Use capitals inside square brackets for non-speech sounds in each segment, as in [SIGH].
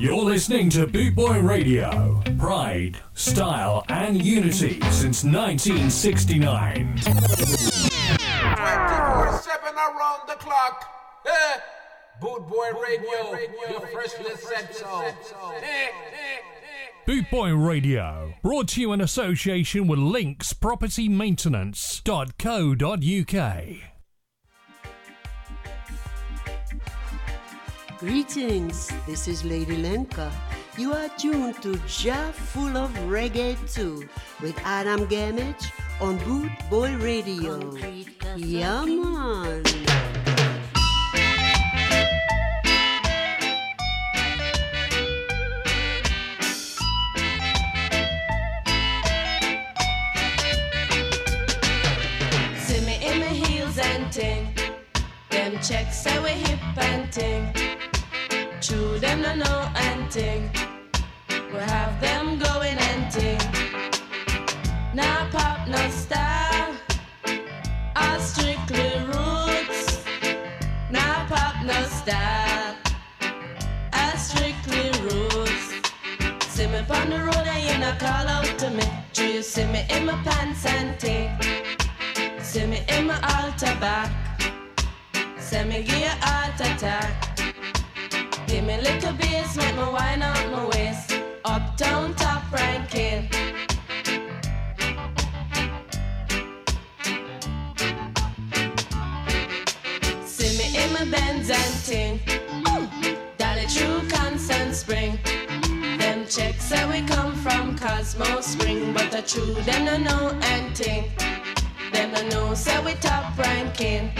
You're listening to Boot Boy Radio. Pride, style, and unity since 1969. 24 7 around the clock. Eh? Boot Boy Radio, your freshly said so. Boot Boy Radio, brought to you in association with Links Greetings, this is Lady Lenka. You are tuned to Jar Full of Reggae 2 with Adam Gamage on Boot Boy Radio. Yeah, man. See me in my heels and ting. Them checks say we hip and ting. Them no know and ting. We have them going and ting. Now pop, no style. All strictly roots. Now pop, no style. All strictly roots. See me on the road and you not call out to me. Do you see me in my pants and ting? See me in my altar back. Send me give you attack. Give me little bass, make me wine out my waist. Uptown top ranking. See me in my Benz and ting. Dolly true constant spring. Them checks say we come from Cosmo Spring, but the true them no know anything. Them no know say we top ranking.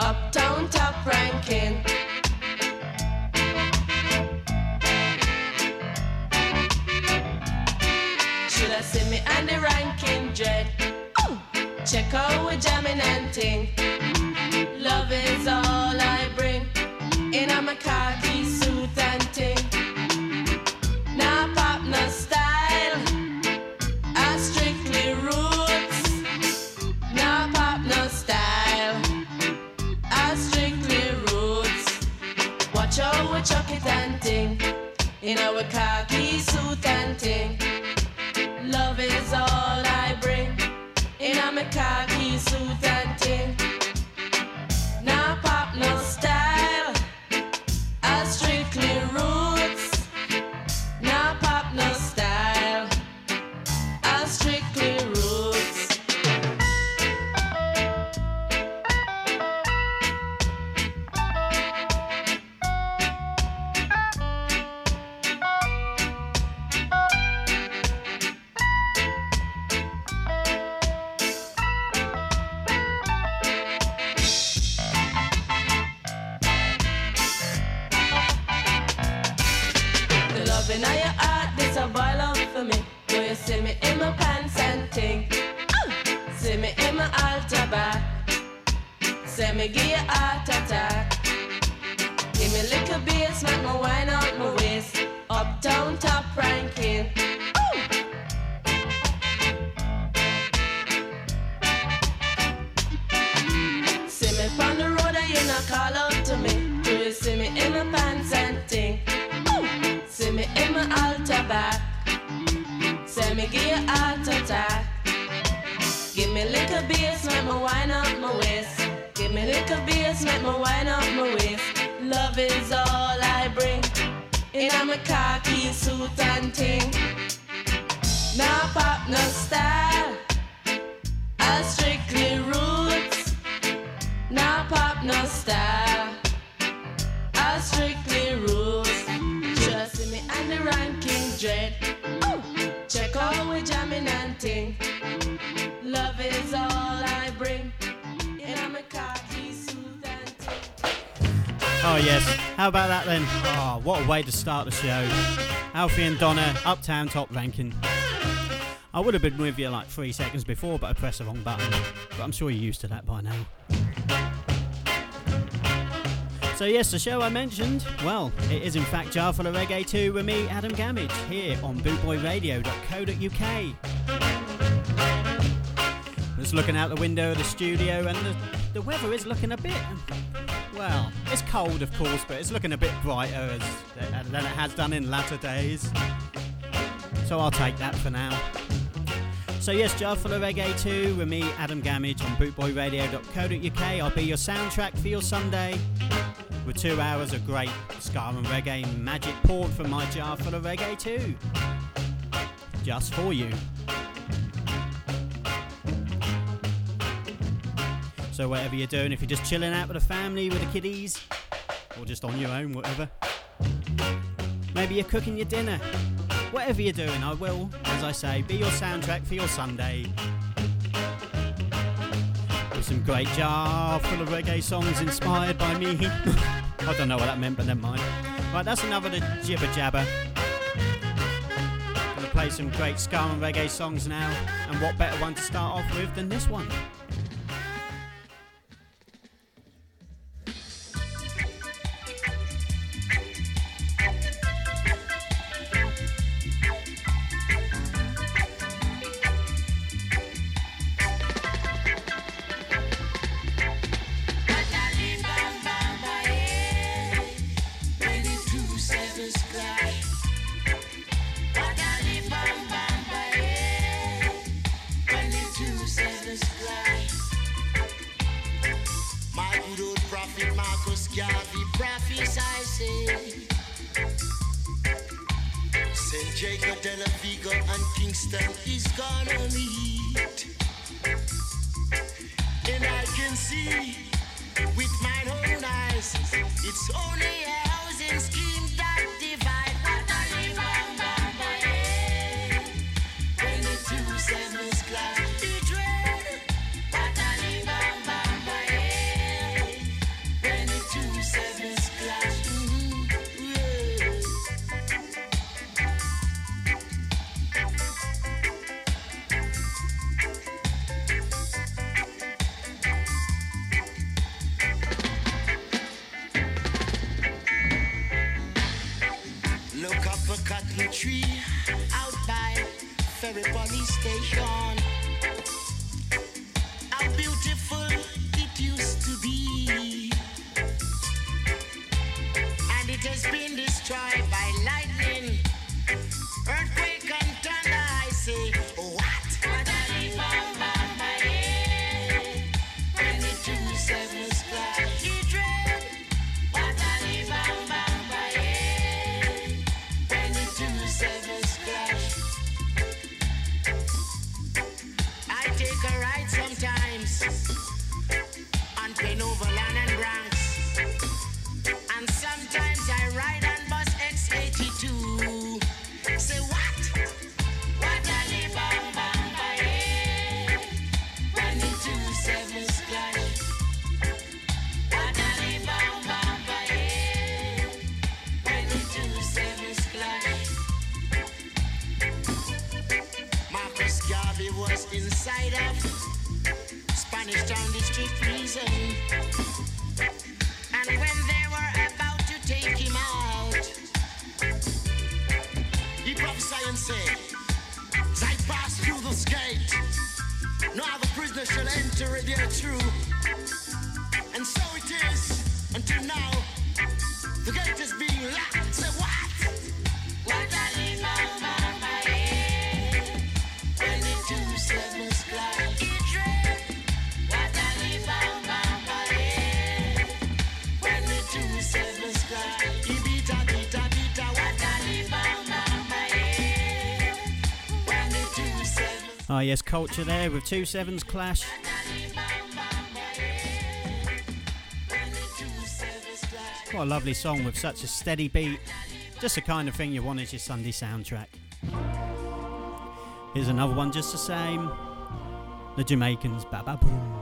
Uptown top ranking. See me and the ranking dread? Check out we jamming and ting. Love is all I bring. In a my khaki suit and ting. Now pop no style. I strictly roots. Now pop no style. I strictly roots. Watch out we chuck it and ting. In our khaki suit and ting. Suit me give you heart attack. Give me little bass, make me wine up my waist. Give me little bass, make me wine up my waist. Love is all I bring. And I'm a my khaki suit and ting. Now pop no style. I strictly roots. Now pop no style. I strictly roots. Just see me and the ranking dread. Jamming and ting. Love is all I bring. And I'm a suit and Oh, yes. How about that then? Oh, what a way to start the show. Althea and Donna, Uptown Top Ranking. I would have been with you like three seconds before, but I pressed the wrong button. But I'm sure you're used to that by now. So, yes, the show I mentioned, well, it is in fact Jar Full of Reggae 2 with me, Adam Gamage, here on bootboyradio.co.uk. Just looking out the window of the studio, and the, the weather is looking a bit, Well, it's cold, of course, but it's looking a bit brighter as, than it has done in latter days. So I'll take that for now. So yes, Jar full of Reggae 2 with me, Adam Gamage on bootboyradio.co.uk. I'll be your soundtrack for your Sunday with two hours of great ska and reggae magic poured from my jar full of Reggae too. Just for you. So whatever you're doing, if you're just chilling out with the family, with the kiddies, or just on your own, whatever. Maybe you're cooking your dinner. Whatever you're doing, I will, as I say, be your soundtrack for your Sunday. Some great jar full of reggae songs inspired by me. [LAUGHS] I don't know what that meant, but never mind. Right, that's another jibber jabber. Gonna play some great ska and reggae songs now, and what better one to start off with than this one? That he's gonna meet. And I can see with my own eyes, it's only a housing scheme. Yes, culture there with two sevens clash. What a lovely song with such a steady beat. Just the kind of thing you want as your Sunday soundtrack. Here's another one just the same. The Jamaicans, Baba Boom.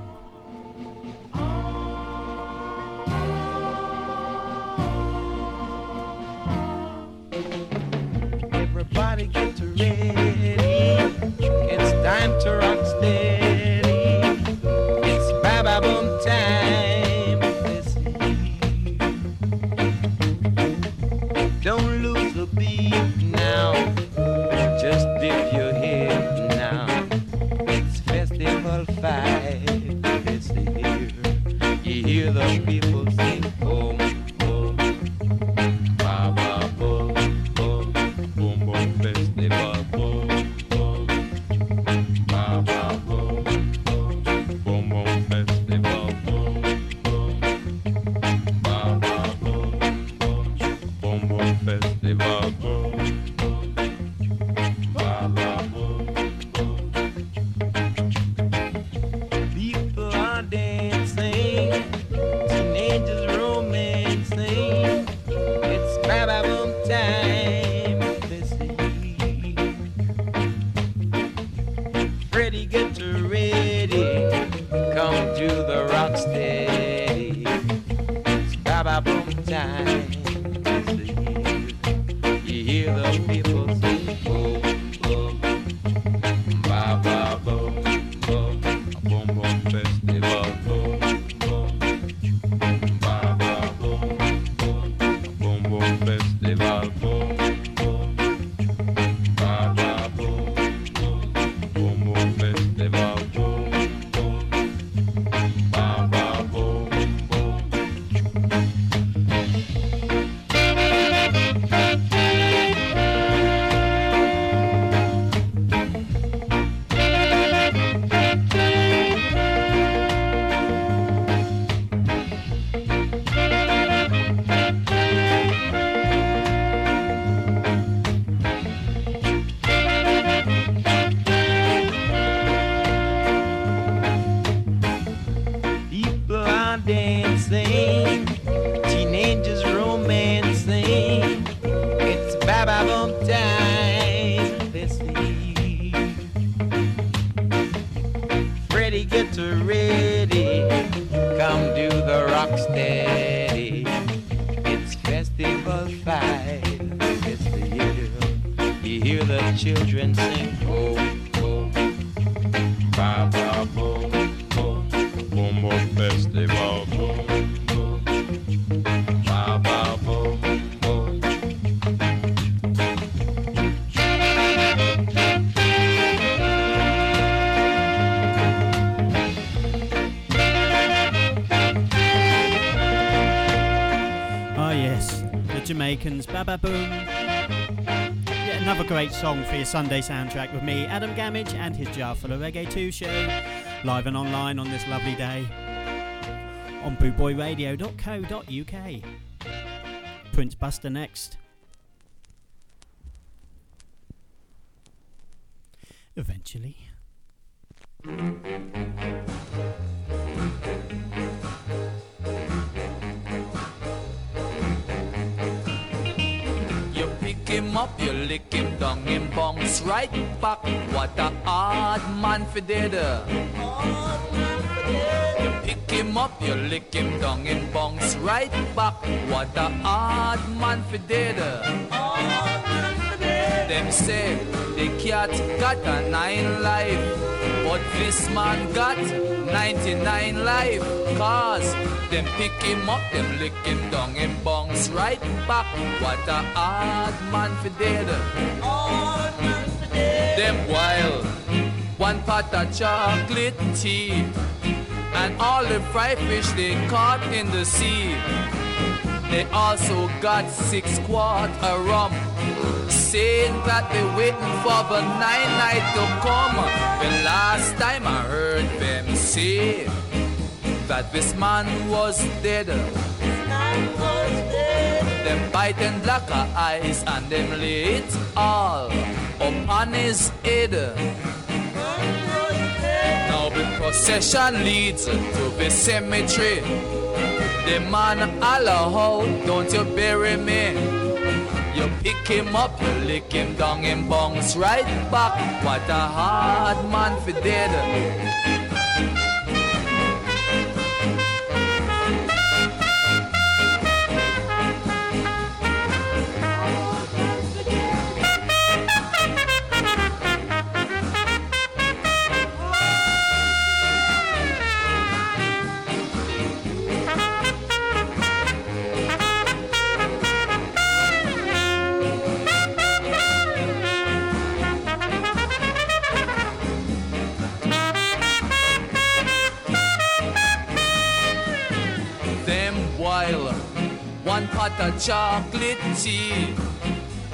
Baba Boom. Yet another great song for your Sunday soundtrack with me, Adam Gamage, and his Jar Full of Reggae 2 show, live and online on this lovely day on bootboyradio.co.uk. Prince Buster next. Man for did. You pick him up, you lick him down, him bounce right back. What a hard man for did. Them say the cat got a nine life, but this man got 99 life. Cause them pick him up, them lick him down, him bounce right back. What a hard man for dead. Them wild, one pot of chocolate tea, and all the fried fish they caught in the sea. They also got six quart of rum saying that they're waiting for the nine night to come. The last time I heard them say that this man was dead. Them biting black eyes and them it all upon his head. Procession leads to the cemetery. The man holler don't you bury me? You pick him up, you lick him down, him bounce right back. What a hard man for dead. Of chocolate tea,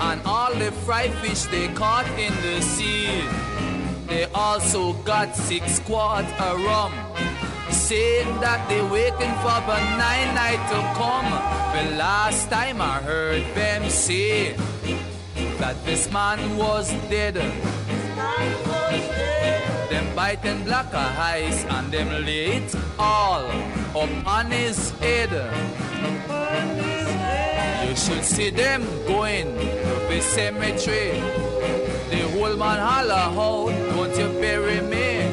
and all the fried fish they caught in the sea. They also got six quarts of rum, saying that they waiting for the nine night to come. The last time I heard them say that this man was dead. Them biting black eyes and them it all upon his head. You should see them going to the cemetery. The whole man holler out, won't you bury me?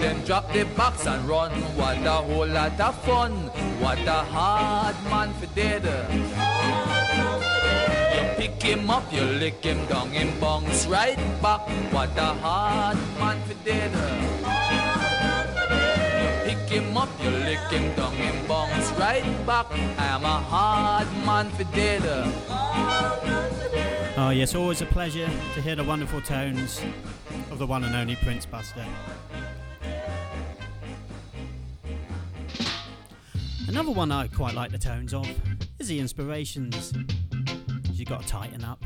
Then drop the box and run. What a whole lot of fun. What a hard man for dead. You pick him up, you lick him down, him bounce right back. What a hard man for dead. Pick him up, you lick him down, him bounce right back. I'm a hard man for dead. Oh, yes, always a pleasure to hear the wonderful tones of the one and only Prince Buster. Another one I quite like the tones of is the Inspirations. You got to tighten up.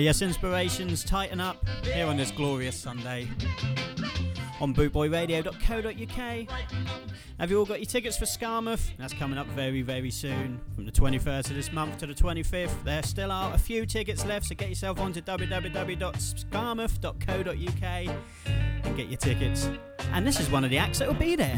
Yes, inspirations tighten up here on this glorious Sunday on bootboyradio.co.uk. Have you all got your tickets for Skamouth? That's coming up very, very soon. From the 21st of this month to the 25th. There still are a few tickets left, so get yourself onto www.skamouth.co.uk and get your tickets. And this is one of the acts that will be there.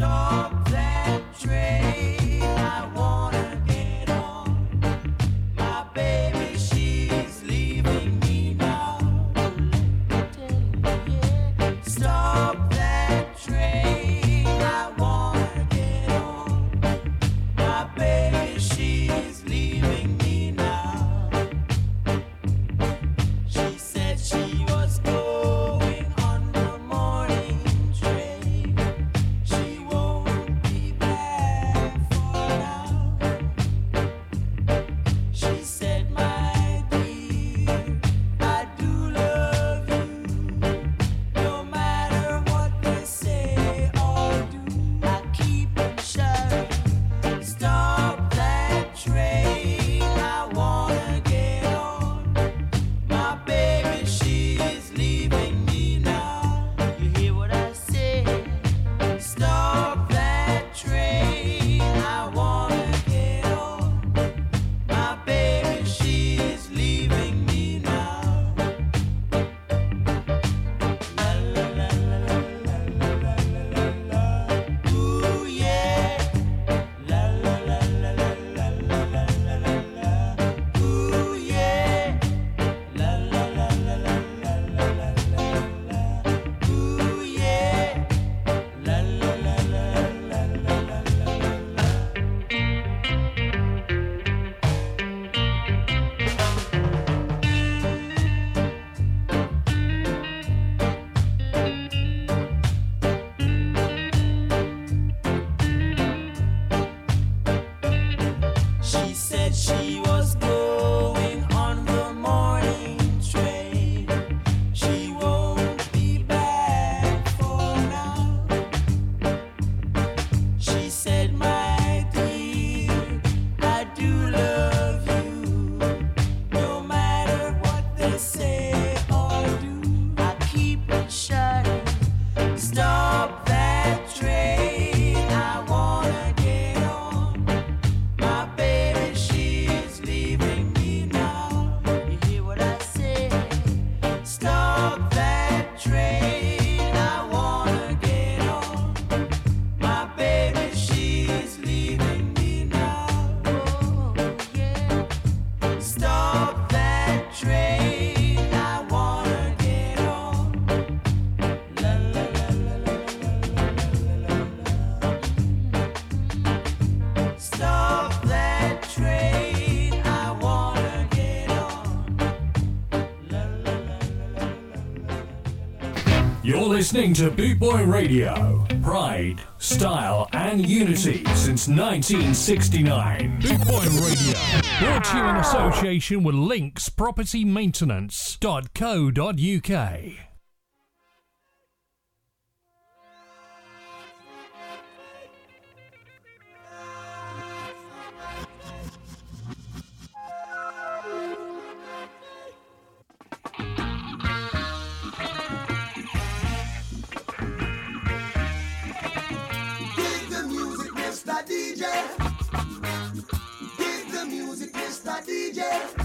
Listening to Bootboy Radio. Pride, style, and unity since 1969. Bootboy Radio. Brought to you in association with yeah.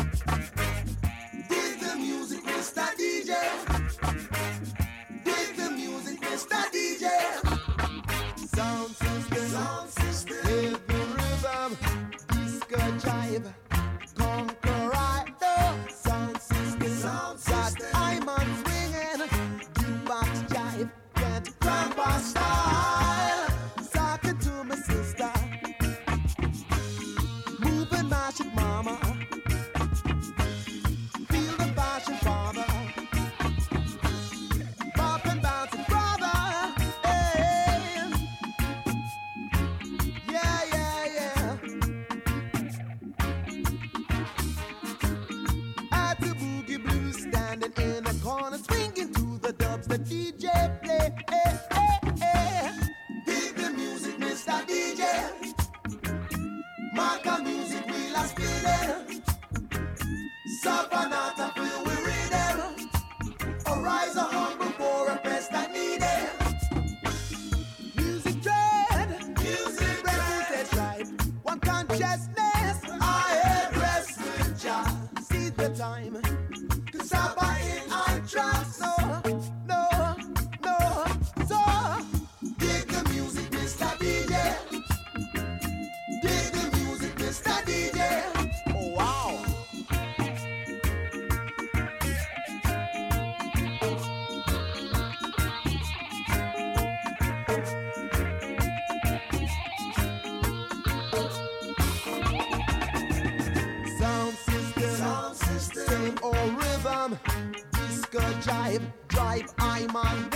Links Property Maintenance.co.uk.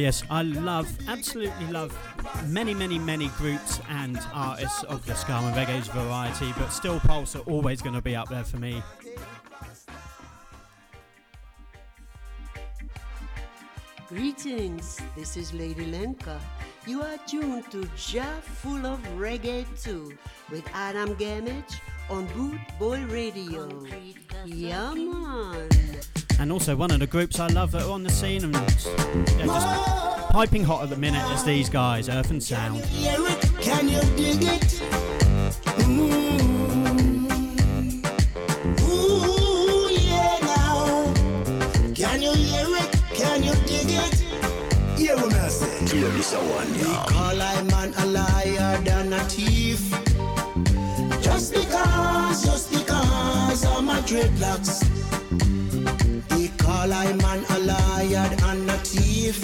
yes, I love, absolutely love many, many, many groups and artists of the ska and reggae variety, but Steel Pulse are always going to be up there for me. Greetings, this is Lady Lenka. You are tuned to Jar Full of Reggae 2 with Adam Gamage on Boot Boy Radio. Yeah, man and also one of the groups I love that are on the scene and just piping hot at the minute as these guys, Earth and Sound. Can you dig it? Ooh, yeah, now. Can you hear it? Can you dig it? Yeah, one, yeah. call I man a liar than a thief. Just because, just because of my dreadlocks call I man a liar and a thief.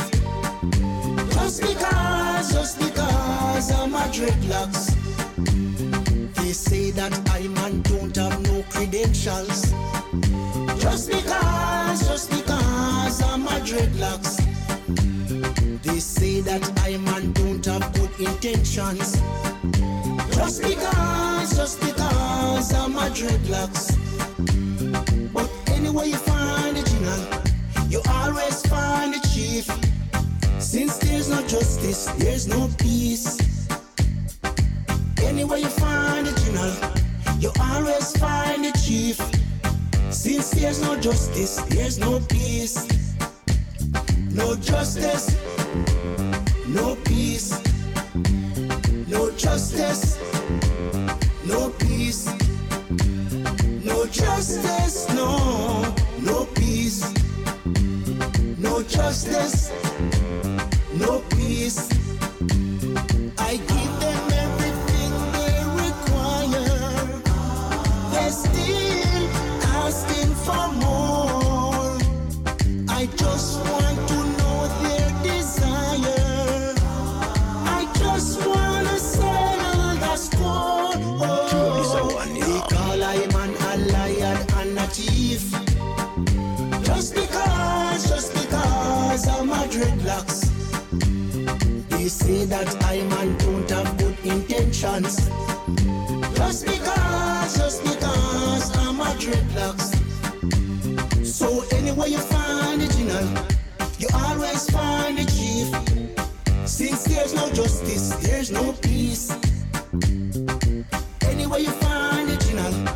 Just because, just because I'm a dreadlocks. They say that I man don't have no credentials. Just because, just because I'm a dreadlocks. They say that I man don't have good intentions. Just because, just because I'm a dreadlocks. But anyway you find always find the chief. Since there's no justice, there's no peace. Anywhere you find you know, you always find the chief. Since there's no justice, there's no peace. No justice, no peace. No justice, no peace. No justice, no, no peace. No justice, no peace. I give them everything they require. They're still asking for more. I just want They say that I man don't have good intentions. Just because, just because I'm a dreadlocks. So anywhere you find it, you know, you always find the chief. Since there's no justice, there's no peace. Anywhere you find it, you know,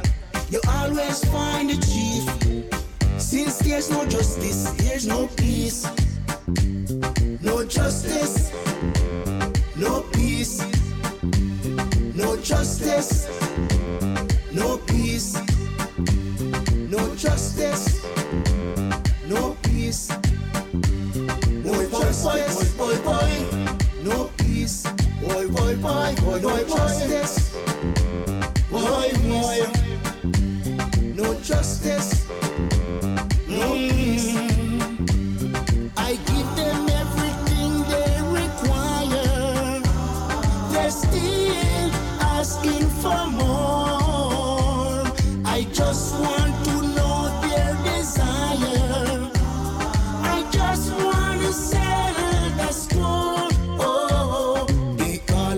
you always find the chief. Since there's no justice, there's no peace. No justice, peace. No justice, no peace. No justice, no peace. Boy, boy, boy, boy, boy. No peace. Boy, boy, boy, boy, no justice. Boy, boy. No justice. Just want to know their desire. I just want to settle the score. Oh,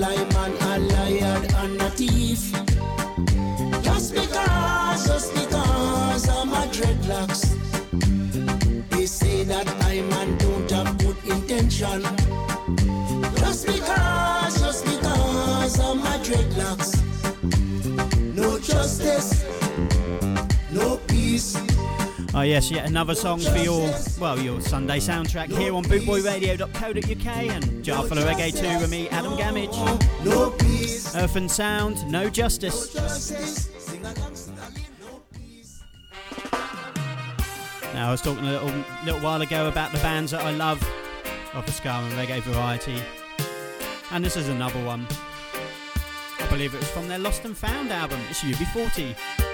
I liar and a thief. Just because, just because dreadlocks. They say that I man don't have good intention. Just because, just because I'm a dreadlocks. No justice, Oh yes, yet another song for your well your Sunday soundtrack here on bootboyradio.co.uk and Jar of Reggae 2 with me, Adam Gamage. No peace, Earth and Sound, no justice. justice. Sing along, sing along, no peace. Now I was talking a little little while ago about the bands that I love of the ska and reggae variety, and this is another one. I believe it was from their Lost and Found album. It's UB40.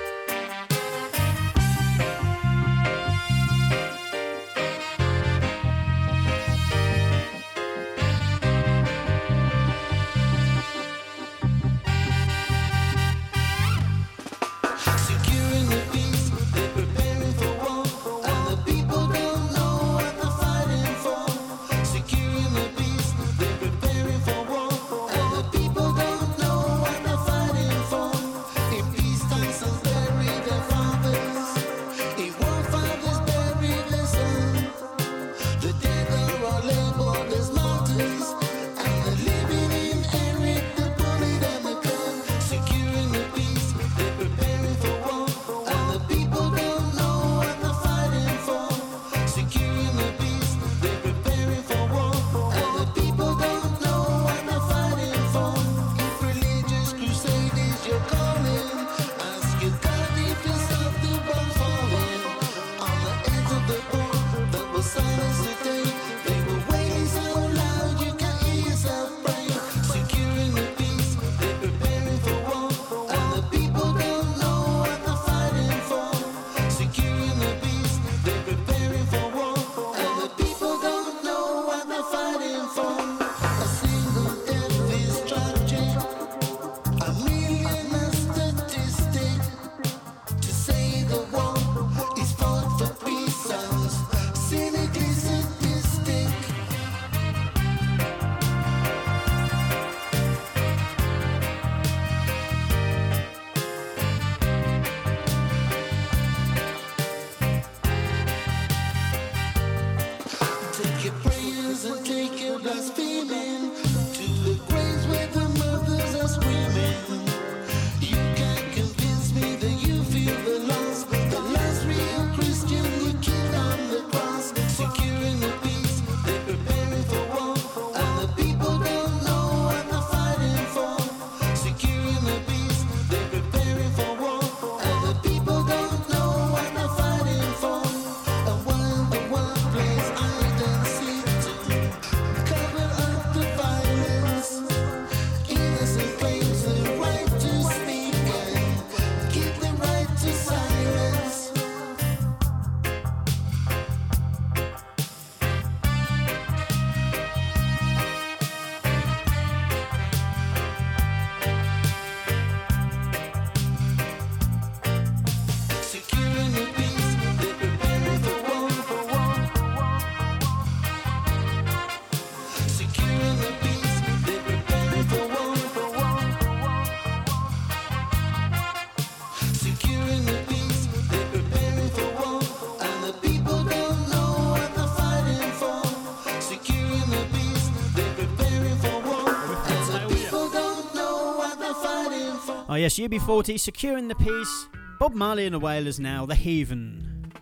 Yes, UB40 securing the peace. Bob Marley and the Wailers now, The Heathen.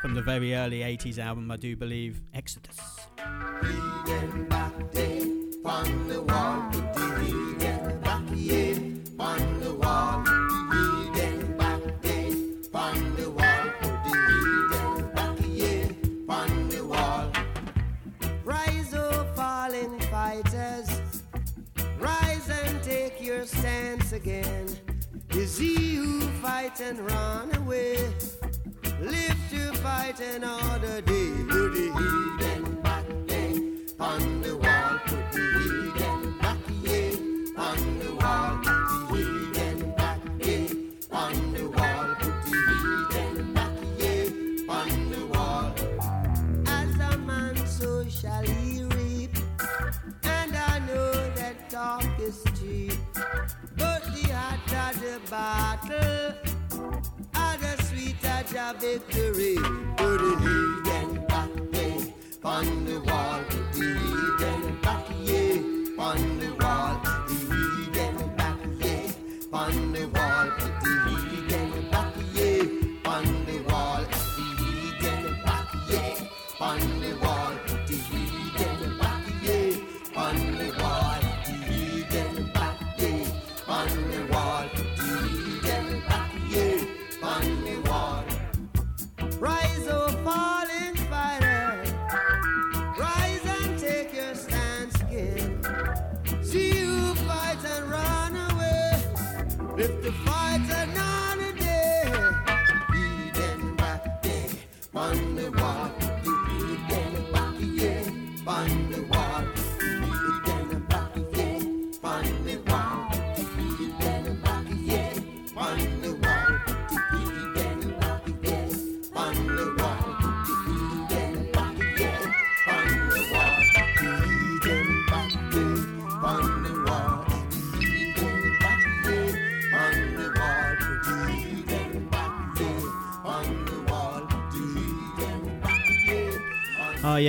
From the very early 80s album, I do believe, the battle. Other sweet victory. Put an egg back on the wall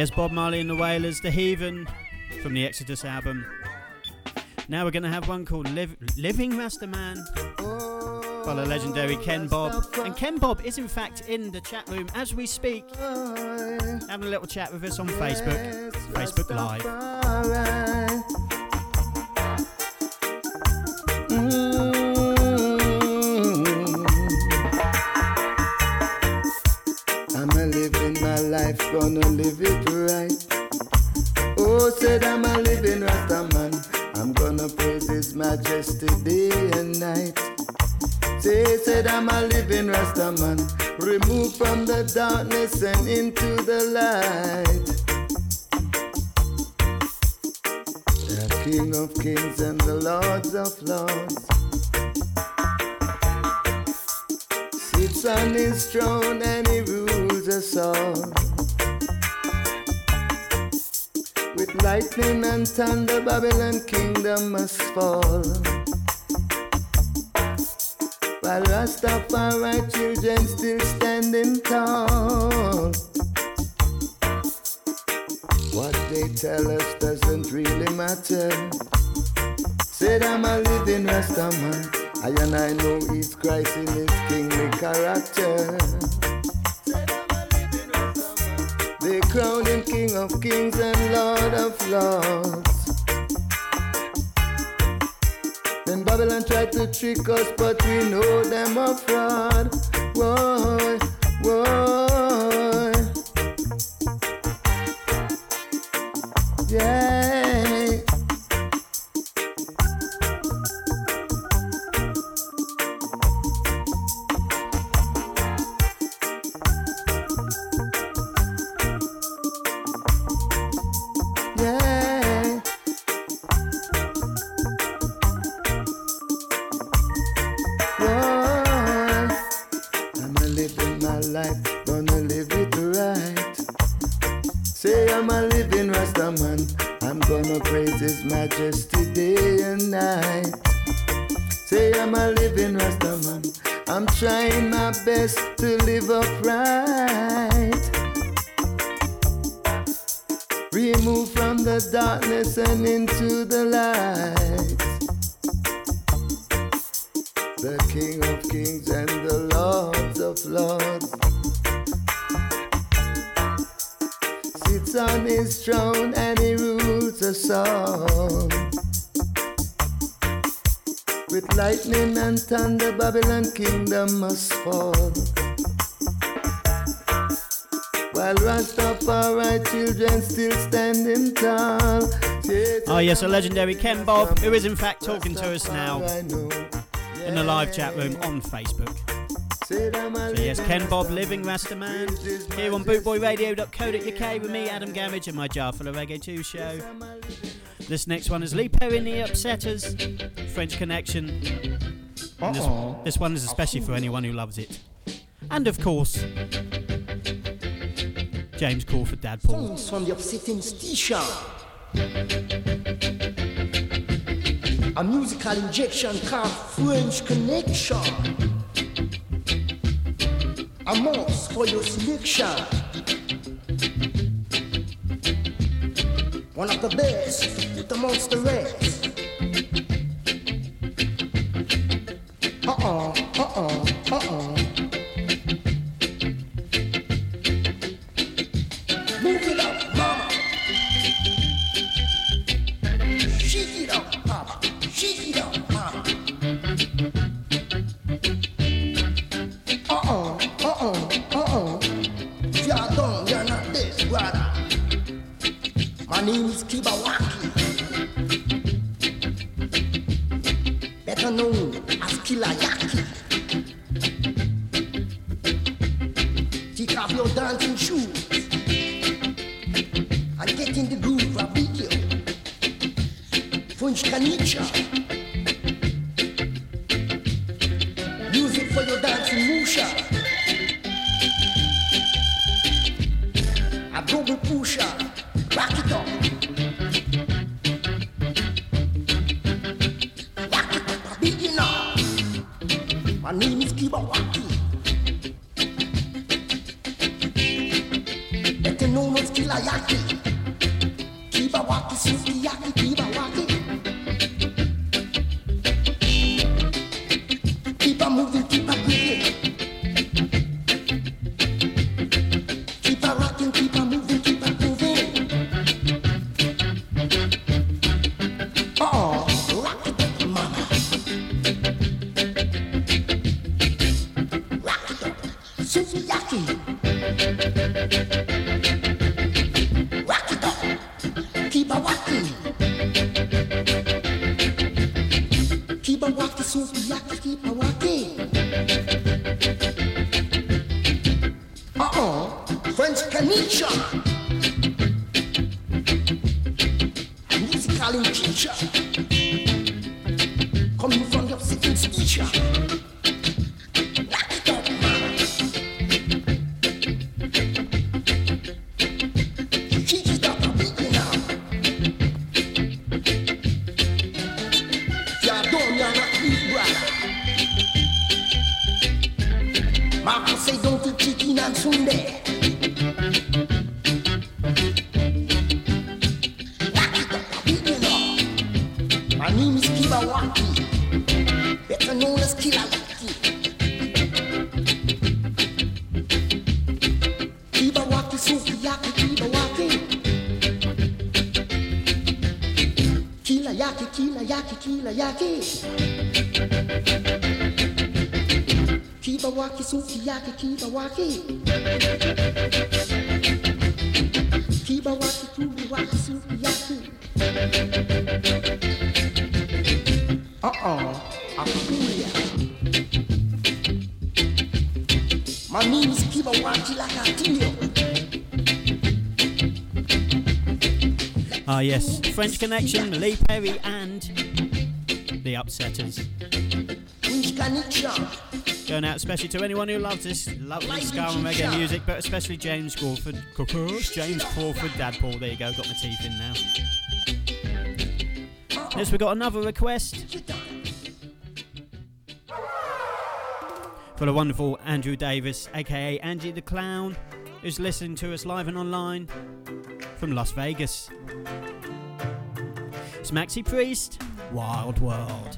Yes, Bob Marley and the Wailers, The Heathen, from the Exodus album. Now we're going to have one called Liv- Living Rasta Man by the legendary Ken Bob. And Ken Bob is, in fact, in the chat room as we speak, having a little chat with us on Facebook, Facebook Live. Mm. Gonna live it right. Oh, said I'm a living Rasta man. I'm gonna praise His Majesty day and night. Say, said I'm a living Rasta man. Remove from the darkness and into the light. The King of Kings and the Lords of Lords sits on his throne and he rules us all. Lightning and thunder, Babylon kingdom must fall. While Rastafari children still standing tall. What they tell us doesn't really matter. Said I'm a living Rasta man. I and I know he's Christ in his kingly character. They crown him King of Kings and Lord of Lords. Then Babylon tried to trick us, but we know them are fraud. Whoa, whoa. Yeah. A living Rasta man. I'm trying my best to live upright. Remove from the darkness and into the light. the King of Kings and the Lords of Lords. Sits on his throne and he rules us all. With lightning and thunder, Babylon kingdom must fall. While Rastafari children still standing tall. Oh, yes, a legendary Ken Bob, who is in fact talking to us now in the live chat room on Facebook. So, yes, Ken Bob, Living Rastaman, here on bootboyradio.co.uk with me, Adam Gamage, and my Jar Full of Reggae 2 show. This next one is Lee Perry and the Upsetters, French Connection. This, this one is especially for anyone who loves it. And of course, James Crawford, Dad Paul. From the upsetting station. A musical injection called French Connection. A must for your selection. One of the best amongst the rest. Uh-uh, uh-uh, uh-uh. Marco say don't eat chicken and Sunday. Kibawaki, Sukiyaki, Kibawaki. Kibawaki, Kubiwaki, Sukiyaki. Uh-uh, Akuya. My name is Kibawaki Lakatilio. Ah, yes, French Connection, Lee Perry, and the Upsetters. Which connection? Going out especially to anyone who loves this lovely ska and reggae music, but especially James Crawford. James Crawford, Dad Paul. There you go, got my teeth in now. Yes, we got another request for the wonderful Andrew Davis, aka Angie the Clown, who's listening to us live and online from Las Vegas. It's Maxi Priest, Wild World.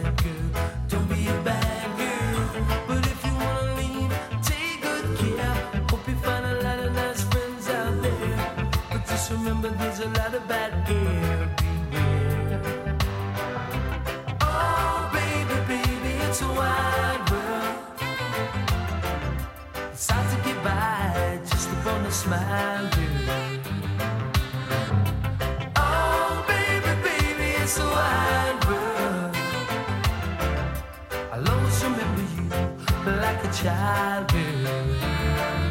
Remember there's a lot of bad everywhere. Oh, baby, baby, it's a wide world. It's hard to get by just upon a smile, dear. Oh, baby, baby, it's a wide world. I'll always remember you like a child, dear.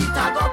hand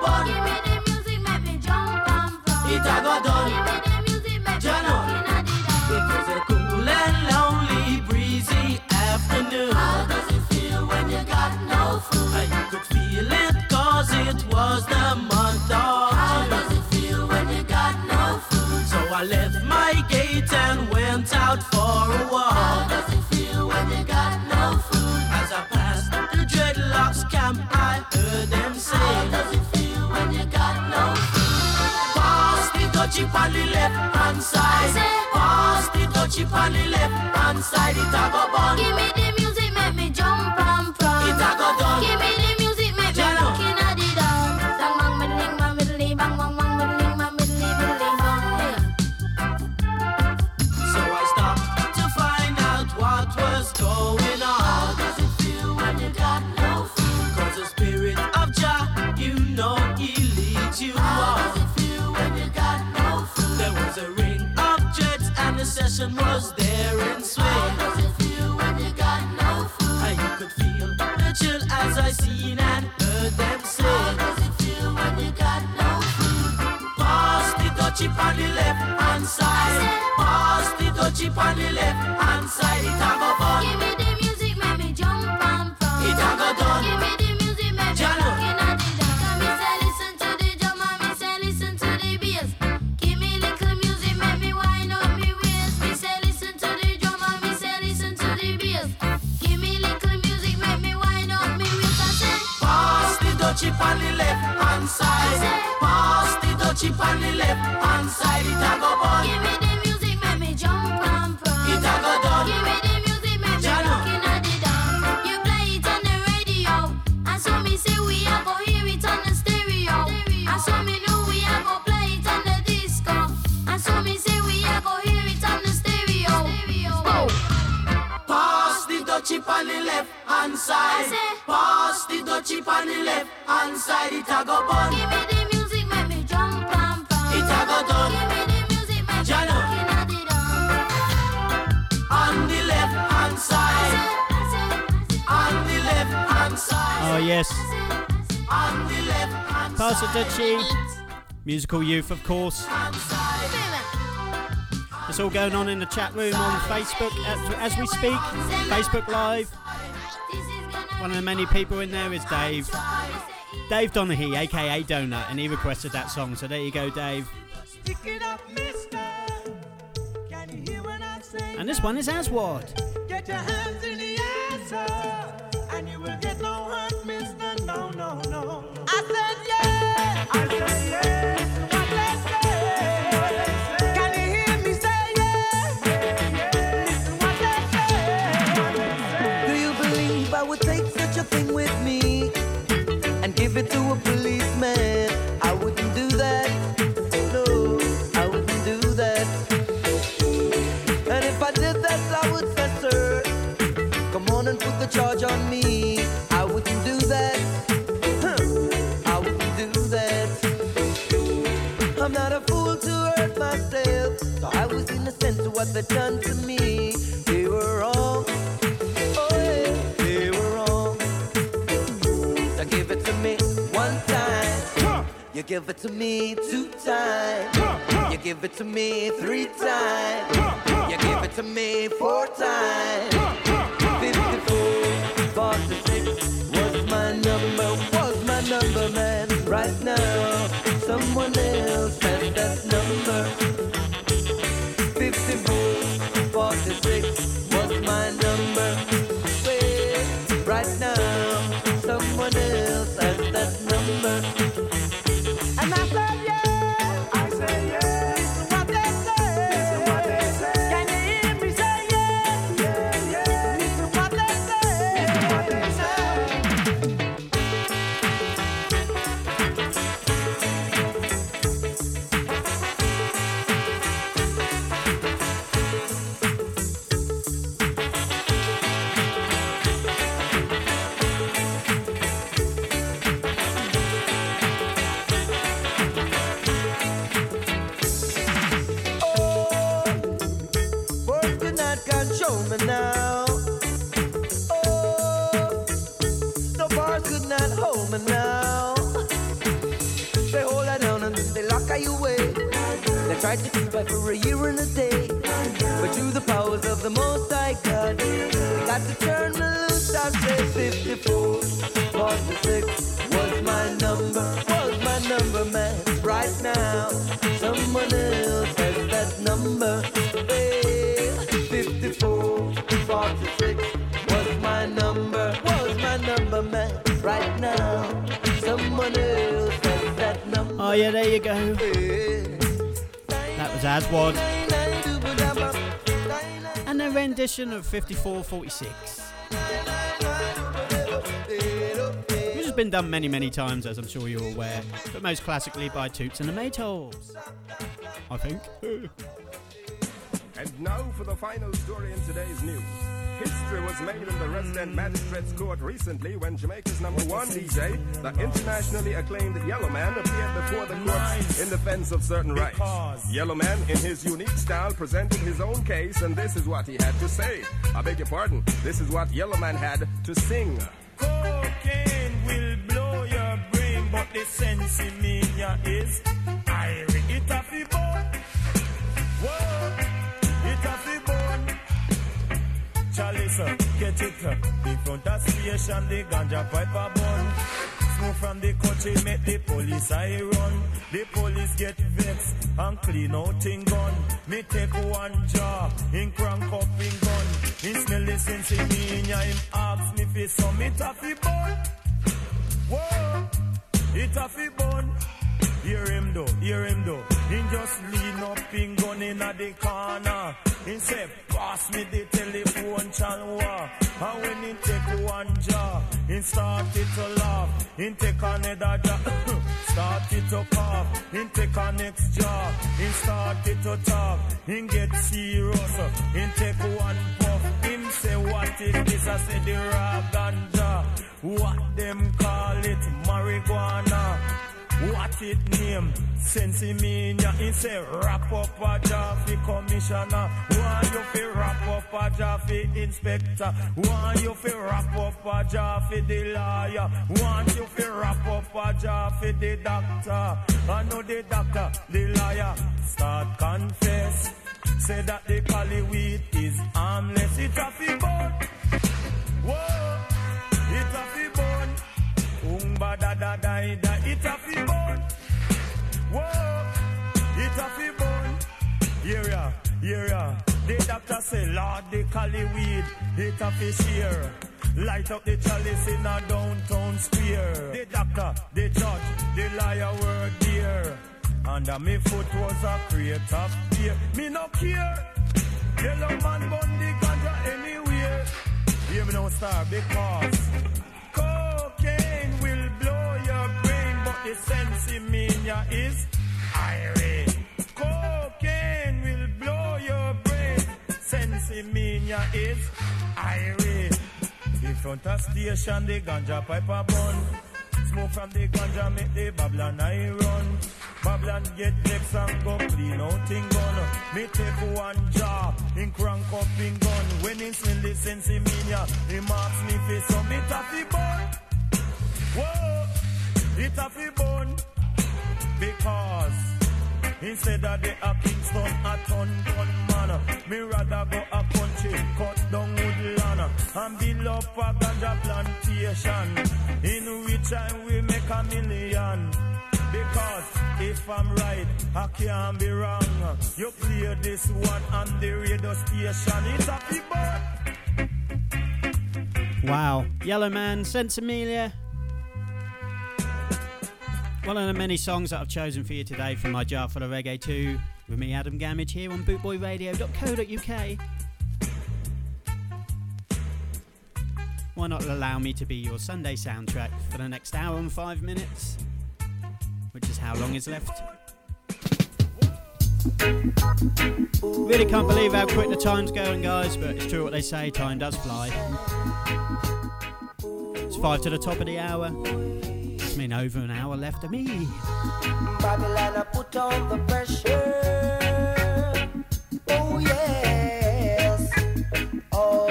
dutchie on the left hand side. Pass the dutchie on the left hand side. It a go bun. Give me the music, make me jump and prance. It a go done. On the left hand side. Pass the dutchie on the left hand side. It a go fun. Hand Pastor side. Dutchie. Musical Youth, of course. It's all going on in the chat room on Facebook as, as we speak. Facebook Live. One of the many people in there is Dave. Dave Donaghy, aka Donut, and he requested that song. So there you go, Dave. And this one is Aswad. They done to me. They were wrong. Oh yeah, they were wrong. So give it to me one time. You give it to me two times. You give it to me three times. You give it to me four times. 54, 46 was my number, was my number, man. Right now, someone else has that number. A rendition of 5446. Which has been done many, many times, as I'm sure you're aware, but most classically by Toots and the Maytals. I think. [LAUGHS] And now for the final story in today's news. History was made in the resident magistrate's court recently when Jamaica's number one DJ, the internationally acclaimed Yellowman, appeared before the courts in defense of certain rights. Yellowman, in his unique style, presented his own case, and this is what he had to say. I beg your pardon, this is what Yellowman had to sing. Cocaine will blow your brain, but the sense in me is I Of station, the ganja pipe a bun. Smoke from the country make the police I run. The police get vexed and clean out in gun. Me take one jaw, in crank up in gun. He smell the sense in me, and him ask me fi some it a fi bun. Whoa, it a fi bun. Hear him though, hear him though. He just lean up in gun in a the corner. He say, pass me the telephone channel. And when he take one jaw, he started to laugh. He take another jaw, [COUGHS] started to cough. He take a next jaw, he started to talk. He get serious, he take one puff. Him say, what is this? I say, the raw ganja. What them call it? Marijuana. What it name? Sense me he say wrap up a for commissioner. Why you fi wrap up a for inspector? Why you fi wrap up a for the lawyer? Want you fi wrap up a for the doctor? I know the doctor, the liar. Start confess. Say that the cali weed is harmless. It a fi. Whoa, Da da da da, it a fi burn. Whoa, it a fi burn. Here ya, here ya. The doctor say, Lord, the cali weed, it a fi share. Light up the chalice in a downtown square. The doctor, the judge, the liar were there. Under me foot was a crate of fear. Me no care. Yellow man bun the ganja anywhere. Hear me now, star, because the sense ya is irate. Cocaine will blow your brain, sense ya is irate. In front of station, the ganja pipe a bun. Smoke from the ganja make the Babylon I run. Babylon get vexed and go clean out in gun. Me take one jaw, in crank up in gun. When he smell the sense ya, he marks me face so me taffy bun. Whoa, it a fi because instead of the a Kingston a ton gun man, me rather go a country cut down woodland and build up a ganja plantation in which I will make a million. Because if I'm right, I can't be wrong. You play this one on the radio station, it's a bun. Wow. Yellowman, Sensimilia. One of the many songs that I've chosen for you today from my jar full of reggae 2 with me, Adam Gamage, here on bootboyradio.co.uk. Why not allow me to be your Sunday soundtrack for the next hour and five minutes? Which is how long is left. Really can't believe how quick the time's going, guys, but it's true what they say time does fly. It's five to the top of the hour. Been over an hour left of me. Babylon, I put on the pressure. Oh, yes. All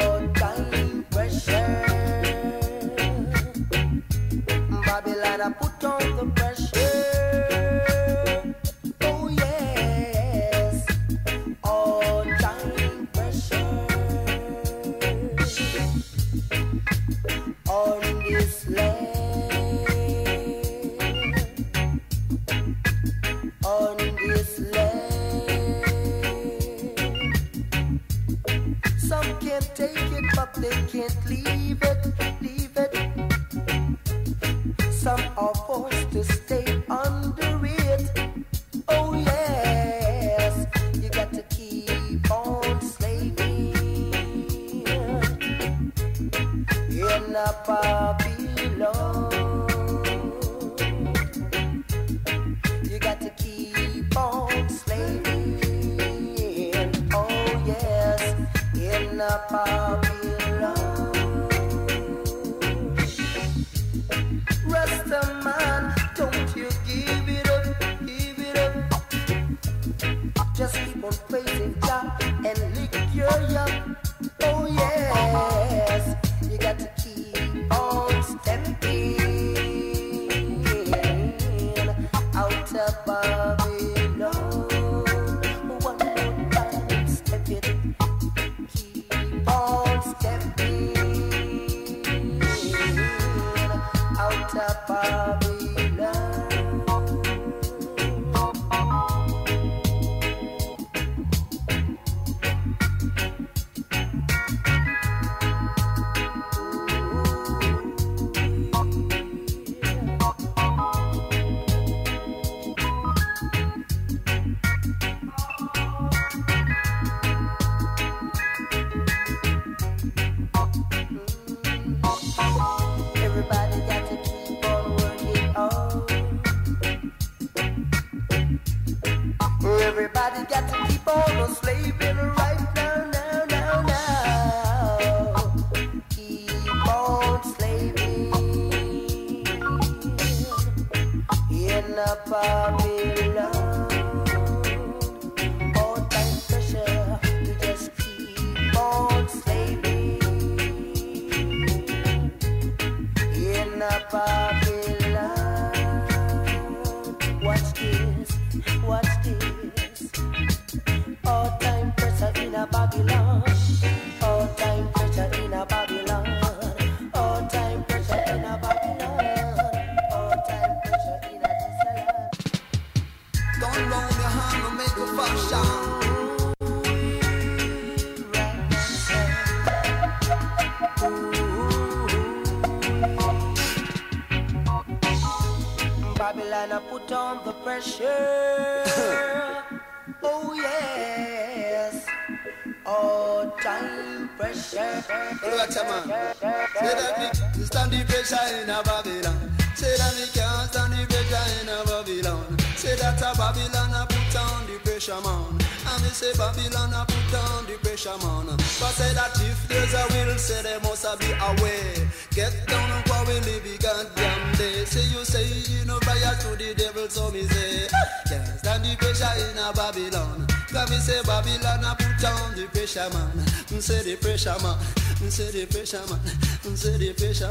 stand the pressure in a Babylon. Say that me can't stand the pressure in a Babylon. Say that a Babylon I put on the pressure man. And me say Babylon I put on the pressure man. But say that if there's a will, say there must a be a way. Get down and quarrel live the goddamn day. Say you say you know prior to the devil, so me say can't stand the pressure in a Babylon. Cause me say Babylon I put on the pressure man. Me say the pressure man. Me say the pressure man. The pressure.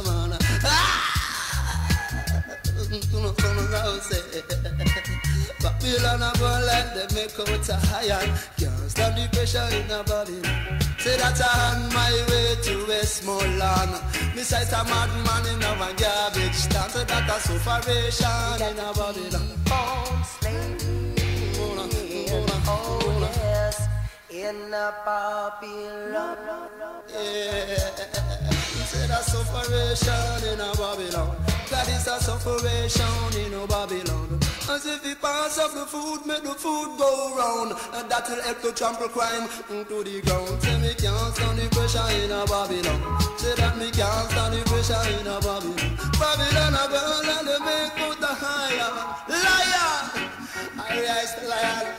Ah! Babylon a go like them make out a iron Can't stand the pressure in a Babylon Say that I on my way to Westmoreland Me a madman in a van garbage stand Say that a sufferation in a Babylon Oh yes. In a Babylon. Yeah Say that sufferation in a Babylon. That is a sufferation in a Babylon. As if he pass up the food, make the food go round. And that will help to trample crime into the ground. Say me can't stand the pressure in a Babylon. Say that me can't stand the pressure in a Babylon. Babylon a girl and they make out the higher. Liar! I rise the lion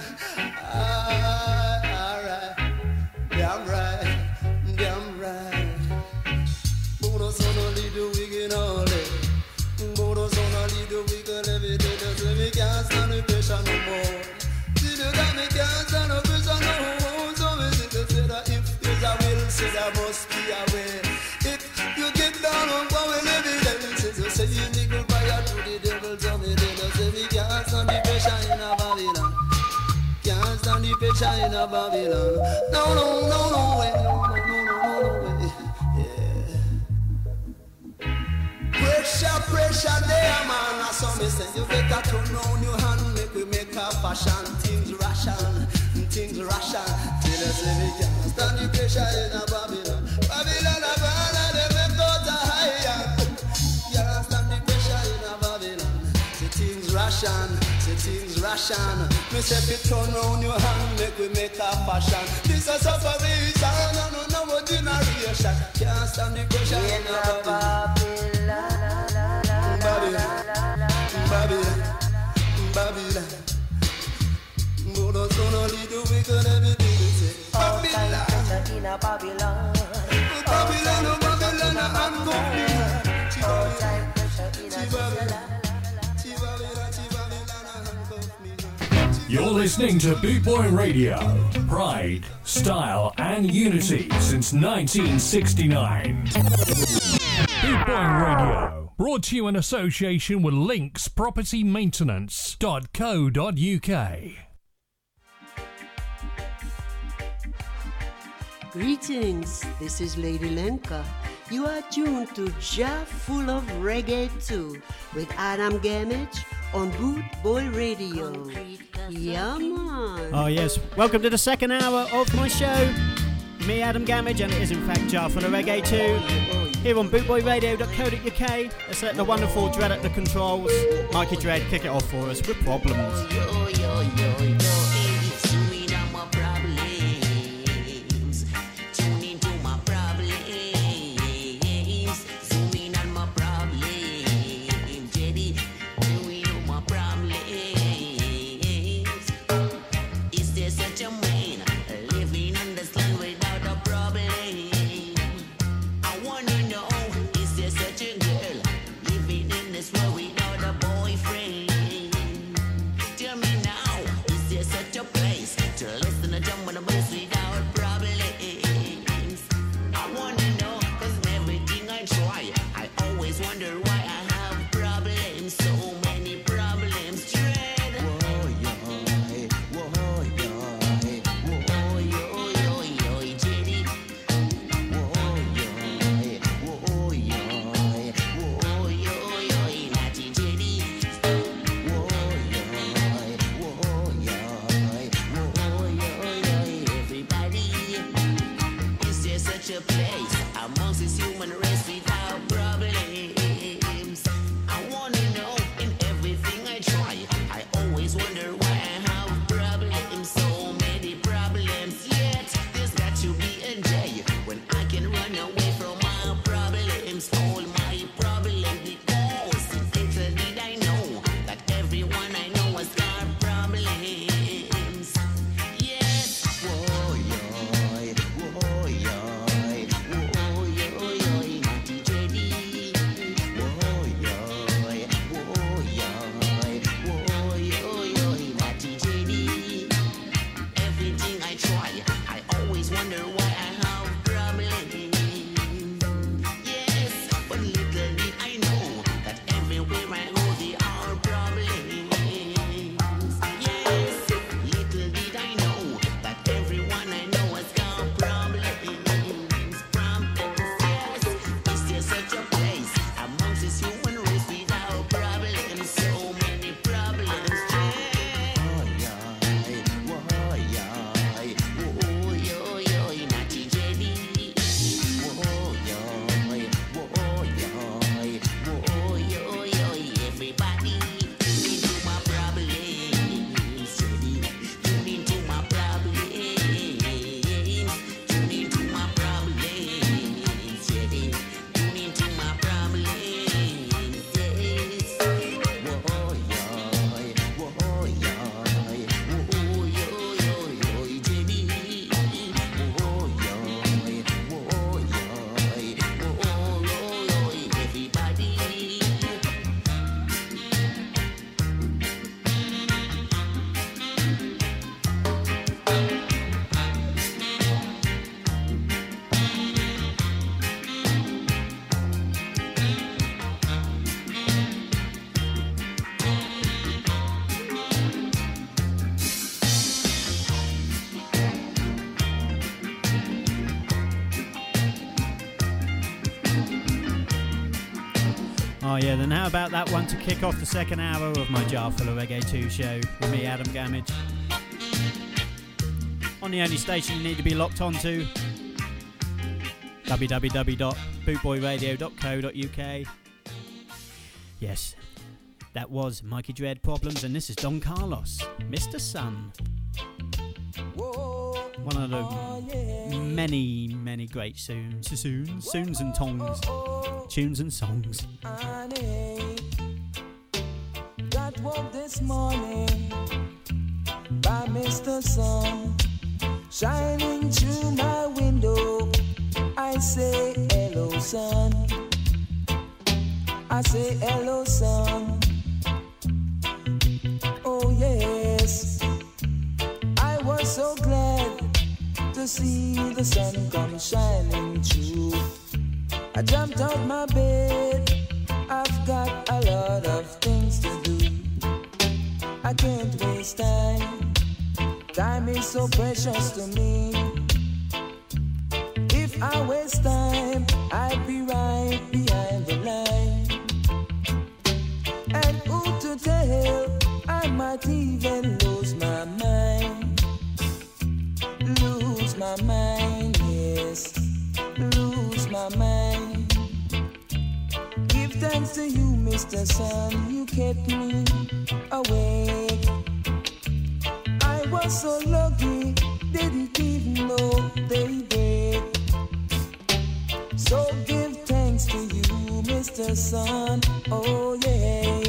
pressure Babylon. No, no, no, no way. No, no, no, no, no way. Pressure, pressure there, man. I saw me say you better turn on your hand, make we make a fashion. Things ration, things ration. Till I say we can't stand the pressure in a Babylon. Babylon, out higher. Can't stand the pressure in Babylon. Say things ration, ration. Me say fi turn on your hand, make we make a fashion. This a no no generation. Can't stand the pressure in a Babylon. Babylon, Babylon, Babylon. Bodo sono li do wicked everything we say. All time Babylon, a Babylon. Babylon, oh Babylon, You're listening to Boot Boy Radio. Pride, style, and unity since 1969. Boot Boy Radio. Brought to you in association with Links Property Maintenance.co.uk. Greetings, this is Lady Lenka. You are tuned to Jar Full of Reggae 2 with Adam Gamage on Boot Boy Radio. Yeah, man. Oh, yes. Welcome to the second hour of my show. Me, Adam Gamage, and it is in fact Jar Full of Reggae 2. Here on bootboyradio.co.uk. Let's let the wonderful Dread at the controls, Mikey Dread, kick it off for us with problems. Then how about that one to kick off the second hour of my Jar Full of Reggae 2 show with me, Adam Gamage. On the only station you need to be locked onto, www.bootboyradio.co.uk. Yes, that was Mikey Dread Problems, and this is Don Carlos, Mr. Sun. One of the many, many great soons, soons, soons and tongs, tunes and songs. Morning by Mr. Sun shining through my window. I say hello, sun. I say hello, sun. Oh yes, I was so glad to see the sun come shining through. I jumped out my bed. I've got a lot of things to. I can't waste time. Time is so precious to me. If I waste time, Mr. Sun. You kept me awake. I was so lucky, didn't even know daybreak. So give thanks to you, Mr. Sun. Oh, yeah.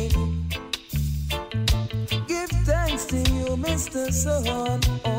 Give thanks to you, Mr. Sun. Oh,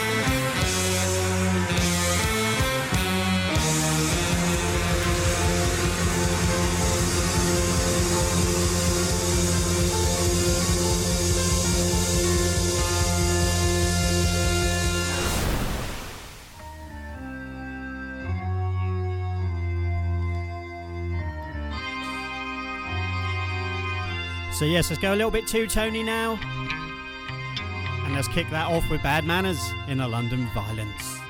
So, yes, let's go a little bit too Tony now. And let's kick that off with Bad Manners Inner London Violence.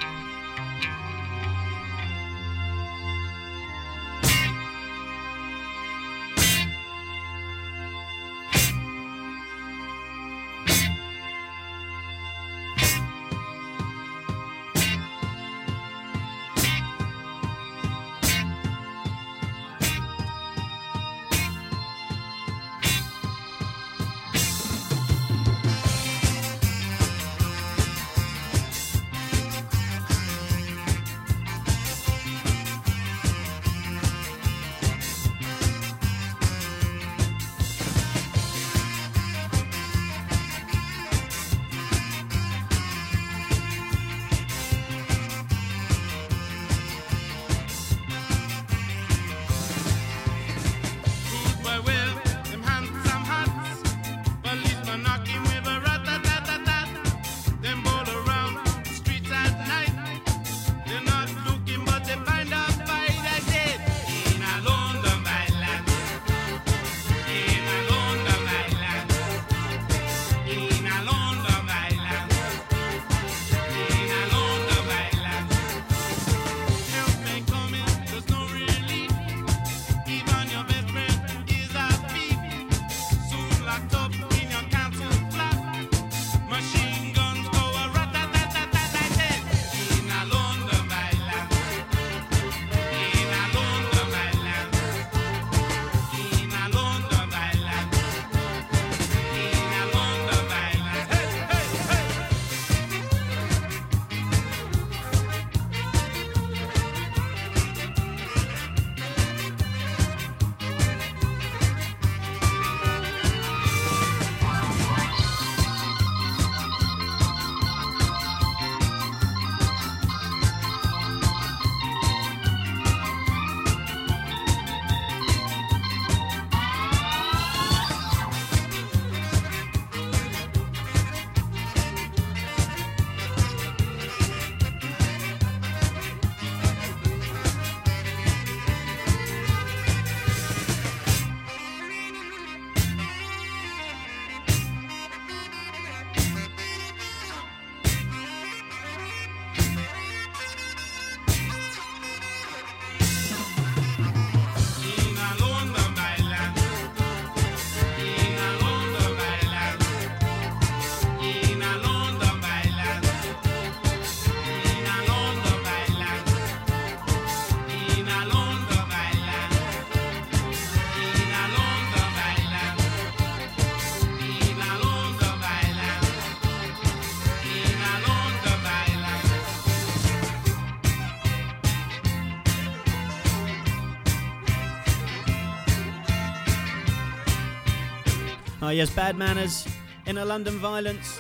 Yes, Bad Manners, Inner London Violence.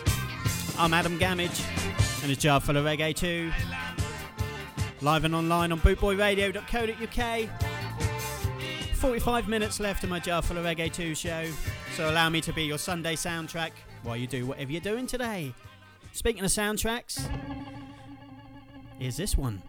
I'm Adam Gamage, and it's Jar Full of Reggae too. Live and online on bootboyradio.co.uk. 45 minutes left of my Jar Full of Reggae 2 show, so allow me to be your Sunday soundtrack while you do whatever you're doing today. Speaking of soundtracks, here's this one.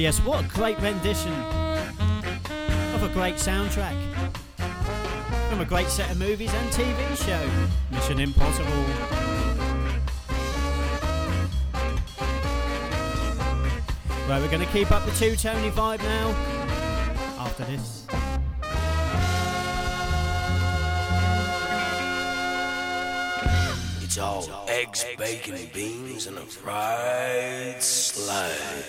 yes, what a great rendition of a great soundtrack from a great set of movies and TV show, Mission Impossible. Right, we're going to keep up the two-tony vibe now after this. It's all eggs, bacon, beans, and a fried slide.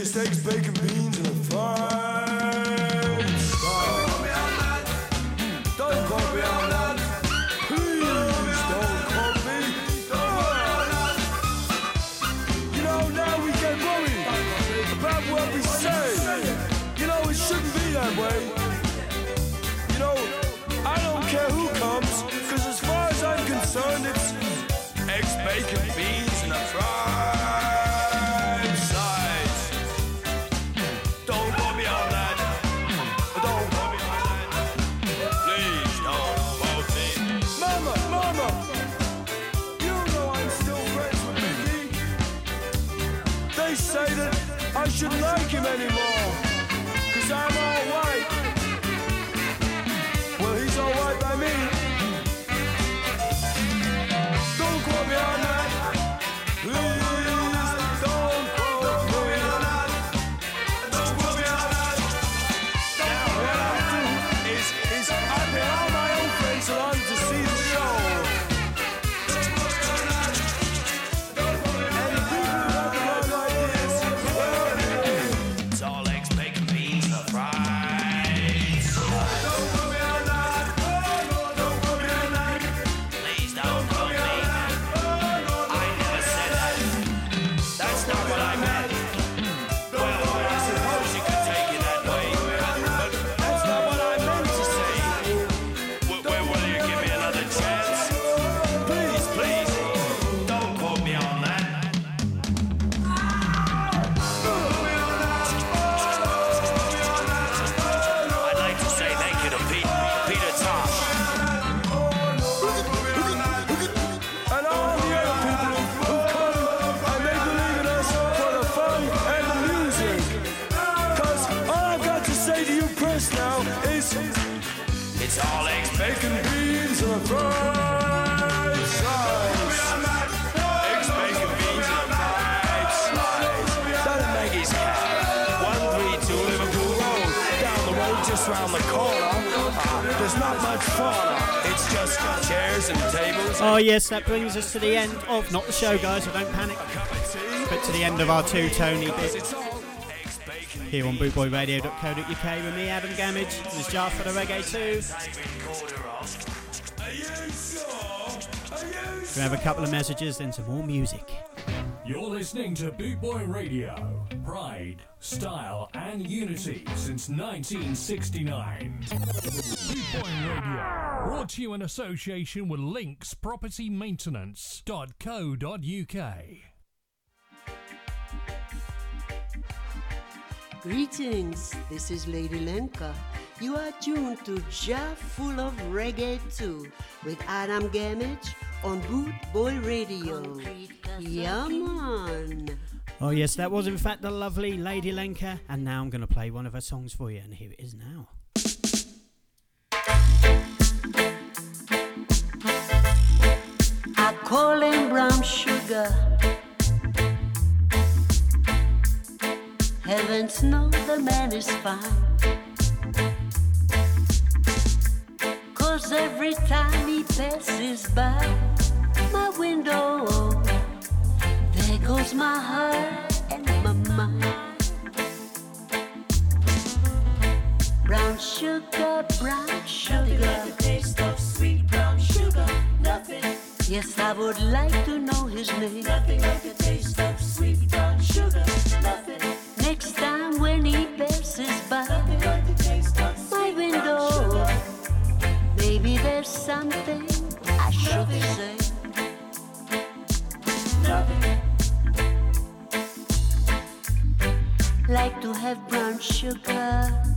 cheese steaks, bacon beans. should like him anymore. Cause I'm chairs and tables. Oh, yes, that brings us to the end of not the show, guys, so don't panic, but to the end of our two Tony bits. Here on bootboyradio.co.uk with me, Adam Gamage, and there's Jar Full of Reggae 2. have a couple of messages, then some more music. You're listening to Bootboy Radio. Pride, style, and unity since 1969. Boot Boy Radio. Brought to you in association with Links Property Maintenance.co.uk. Greetings, this is Lady Lenka. You are tuned to Jar Full of Reggae 2 with Adam Gamage on Boot Boy Radio. Yeah, man. Oh, yes, that was in fact the lovely Lady Lenka. And now I'm going to play one of her songs for you, and here it is now. I call him brown sugar. Heavens know the man is fine. Cause every time he passes by my window, goes my heart and my mind. Brown sugar, brown sugar. the taste of sweet brown sugar. Nothing, Yes, I would like to know his name. nothing like the taste of sugar.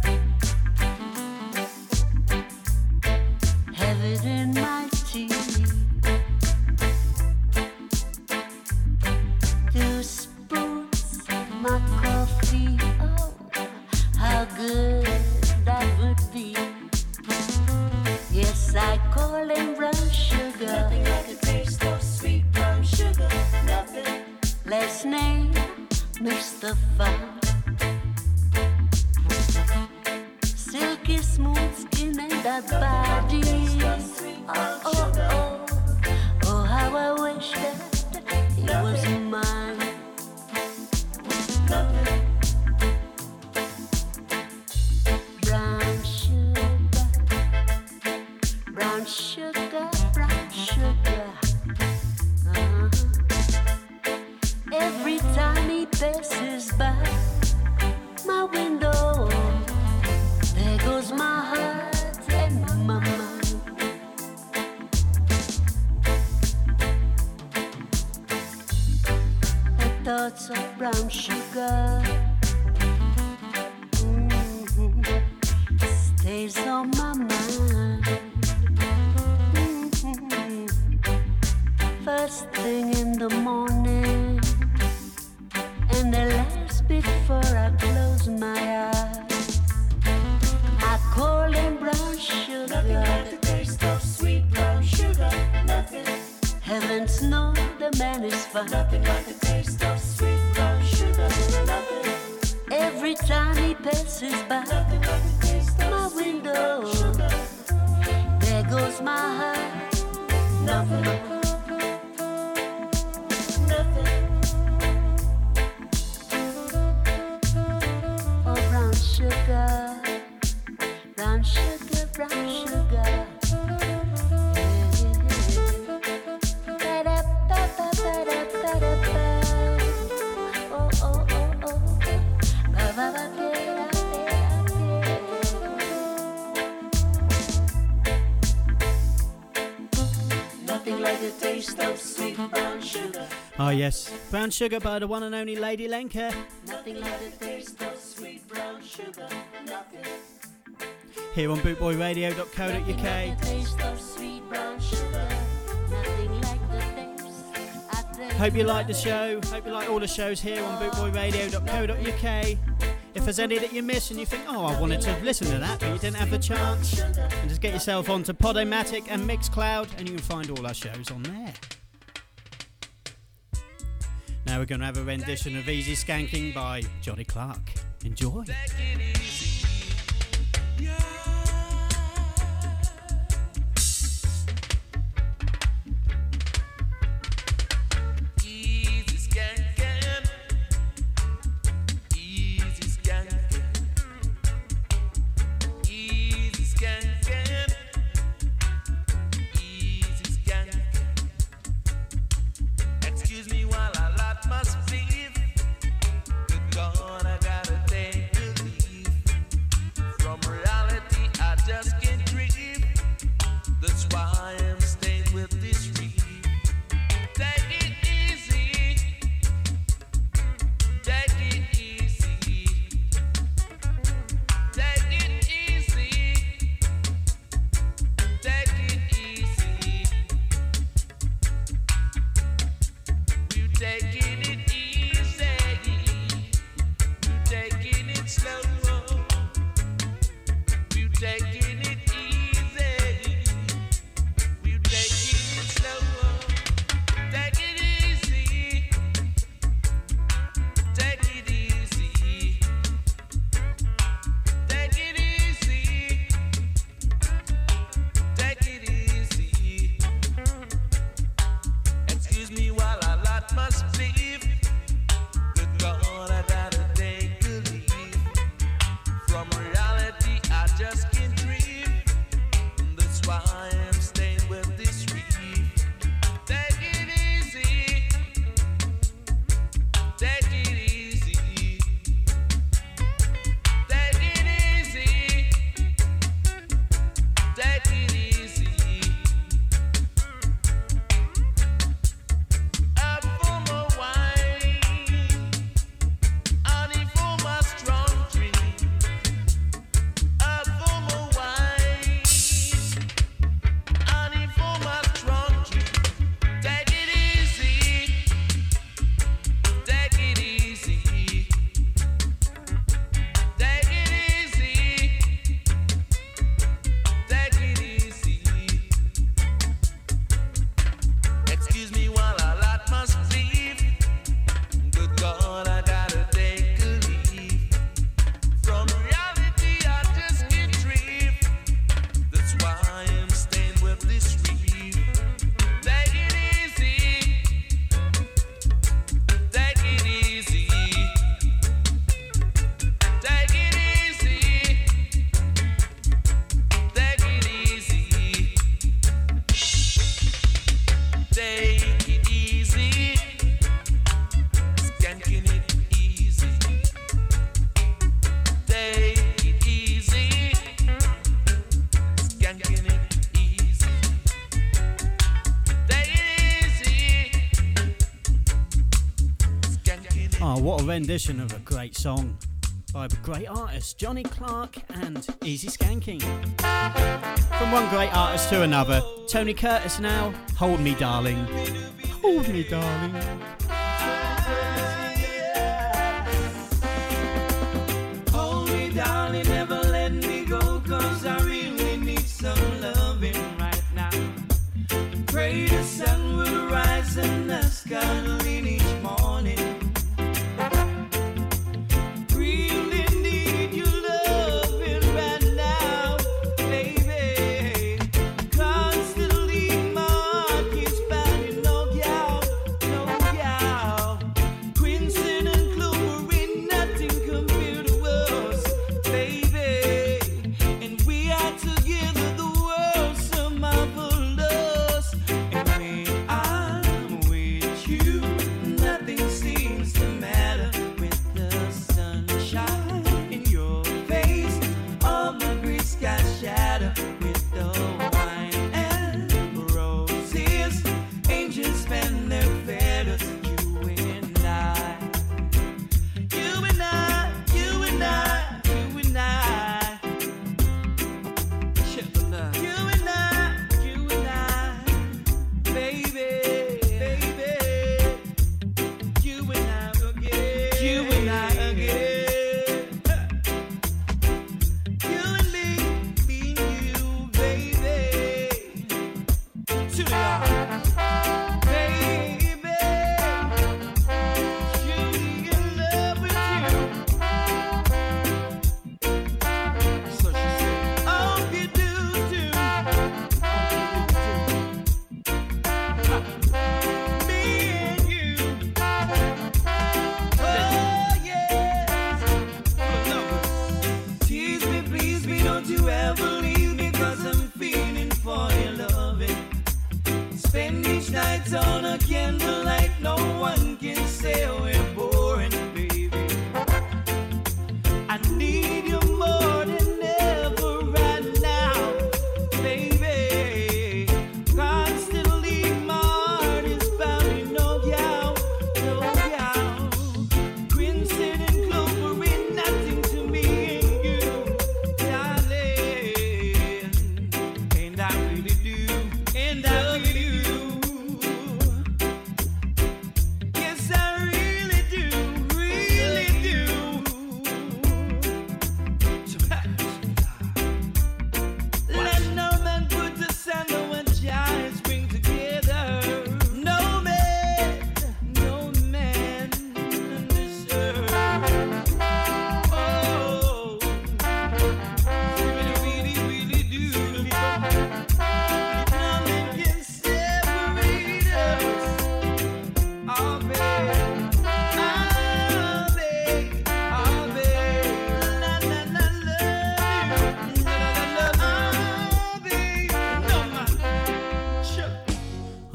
Brown Sugar by the one and only Lady Lenka. Nothing like the taste of sweet brown sugar. Nothing. Here on bootboyradio.co.uk. Taste of sweet brown sugar. Nothing like the taste Hope you like the show. Hope you like all the shows here on bootboyradio.co.uk. If there's any that you miss and you think, oh, I wanted to listen to that, but you didn't have the chance, then just get yourself onto Podomatic and Mixcloud, and you can find all our shows on there. Now we're going to have a rendition of Easy Skanking by Johnny Clarke. Enjoy. rendition of a great song by the great artist, Johnny Clarke and Easy Skanking. From one great artist to another, Tony Curtis now, Hold Me Darling. Hold Me Darling.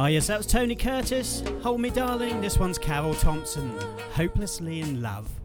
yes, that was Tony Curtis. Hold Me Darling. This one's Carroll Thompson. Hopelessly in Love.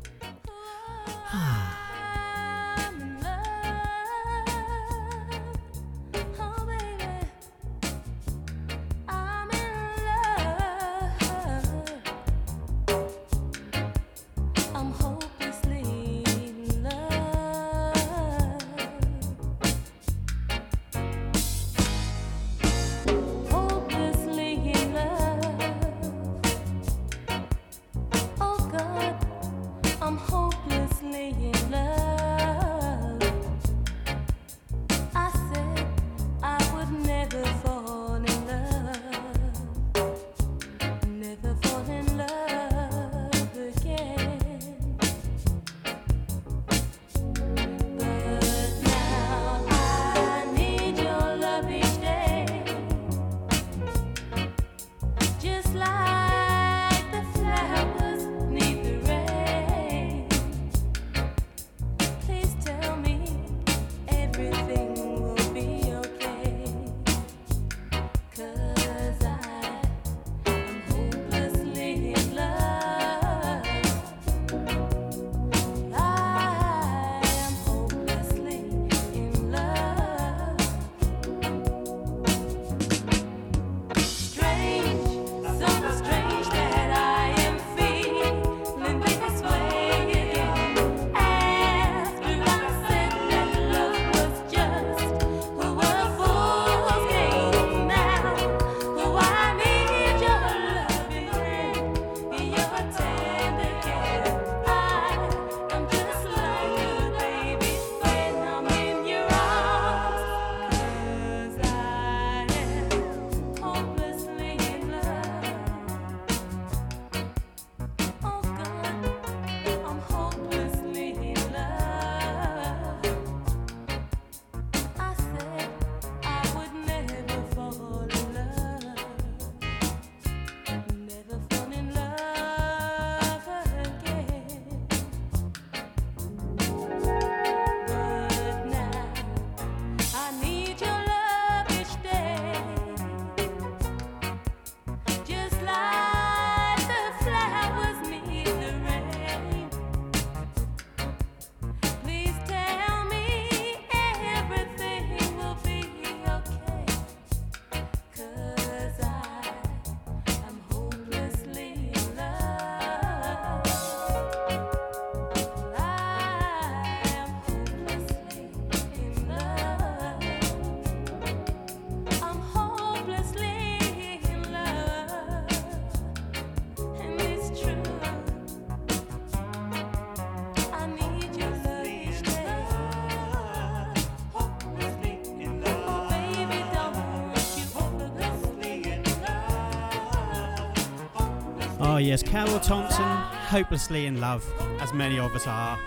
Yes, Carroll Thompson, hopelessly in love, as many of us are.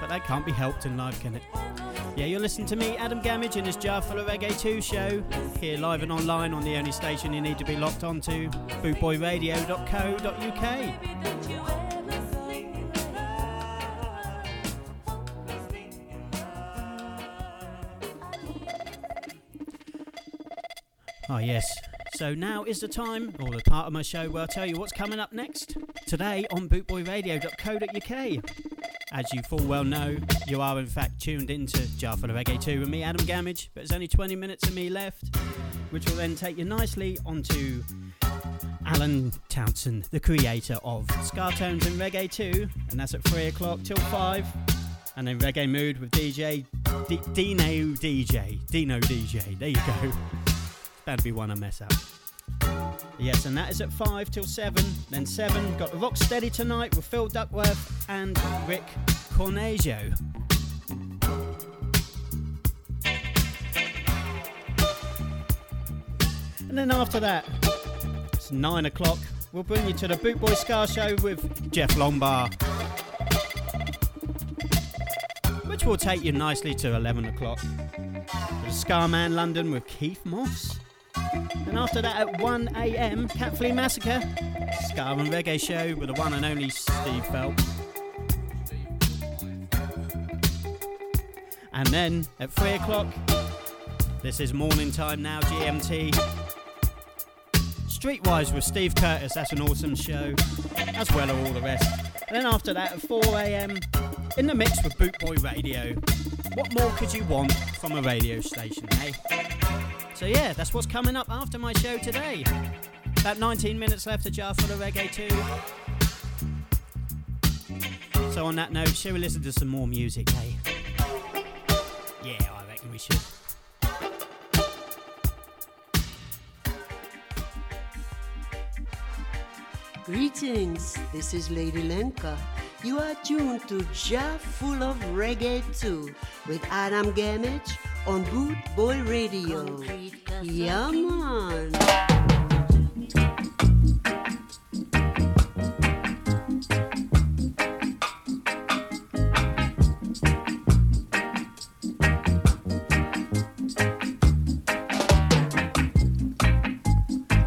But that can't be helped in life, can it? Yeah, you're listening to me, Adam Gamage, in this Jar Full of Reggae 2 show, here live and online on the only station you need to be locked onto, bootboyradio.co.uk. So now is the time, or the part of my show where I'll tell you what's coming up next. Today on bootboyradio.co.uk. As you full well know, you are in fact tuned into Jar Full of Reggae 2 with me, Adam Gamage, but there's only 20 minutes of me left, which will then take you nicely onto Alan Townsend, the creator of Ska Tones and Reggae 2, and that's at 3 o'clock till 5. And then Reggae Mood with DJ D- Dino DJ. Dino DJ. There you go. To be one I mess up. Yes, and that is at 5 till 7. Then 7, got the Rock Steady tonight with Phil Duckworth and Rick Cornegio. And then after that, it's 9 o'clock, we'll bring you to the Bootboy Ska Show with Jeff Longbar. Which will take you nicely to 11 o'clock. The Scarman London with Keith Moss. And after that, at 1 a.m., Cat Flea Massacre, Ska and Reggae Show with the one and only Steve Phelps. And then at 3 o'clock, this is morning time now, GMT. Streetwise with Steve Curtis, that's an awesome show, as well as all the rest. And then after that, at 4 a.m., in the mix with Bootboy Radio. What more could you want from a radio station, eh? So yeah, that's what's coming up after my show today. About 19 minutes left to jar full of reggae too. So on that note, shall we listen to some more music, eh? Yeah, I reckon we should. Greetings, this is Lady Lenka. You are tuned to Jar Full of Reggae 2 with Adam Gamage on Boot Boy Radio. Yeah, man.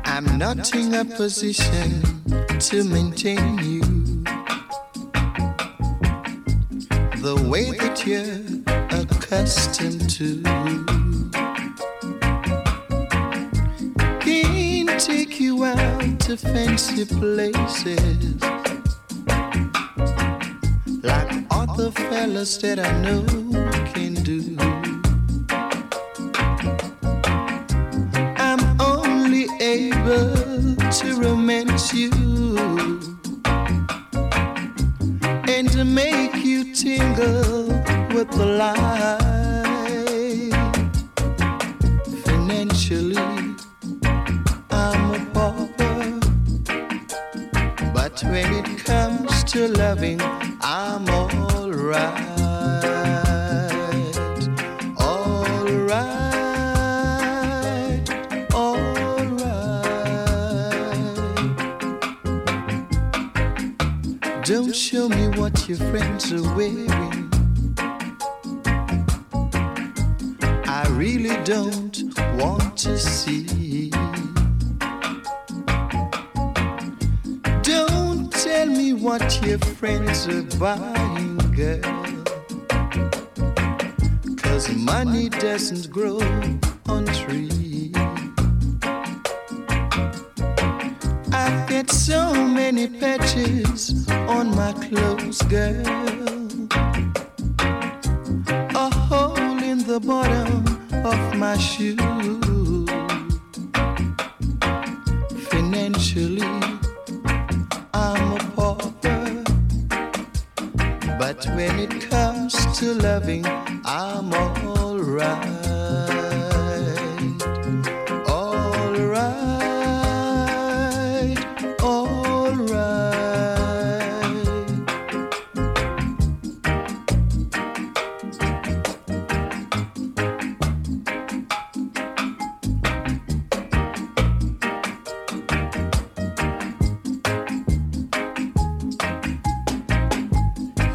I'm not in a position to maintain you the way that you're accustomed to. Can't take you out to fancy places like all the fellas that I know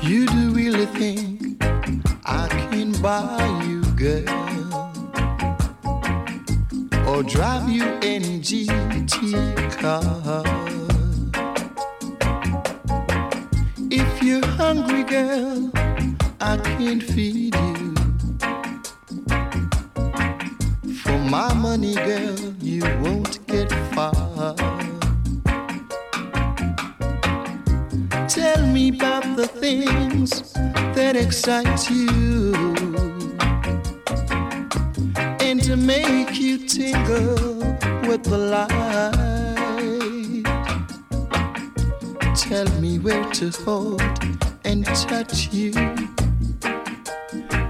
You do really think I can buy you, girl, or drive you in GT car? If you're hungry, girl, I can feed you. For my money, girl, you won't things that excite you and to make you tingle with the light. Tell me where to hold and touch you.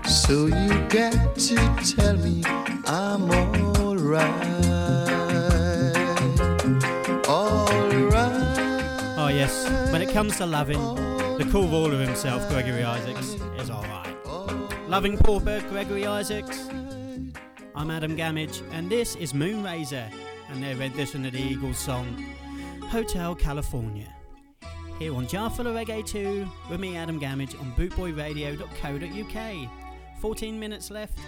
So you got to tell me I'm alright. Alright. Oh, yes. When it comes to loving the cool ruler himself, Gregory Isaacs, is alright. Loving Pauper, Gregory Isaacs. I'm Adam Gamage, and this is Moonraiser and read this in the Eagles song, Hotel California. Here on Jarful Reggae 2 with me, Adam Gamage, on bootboyradio.co.uk. 14 minutes left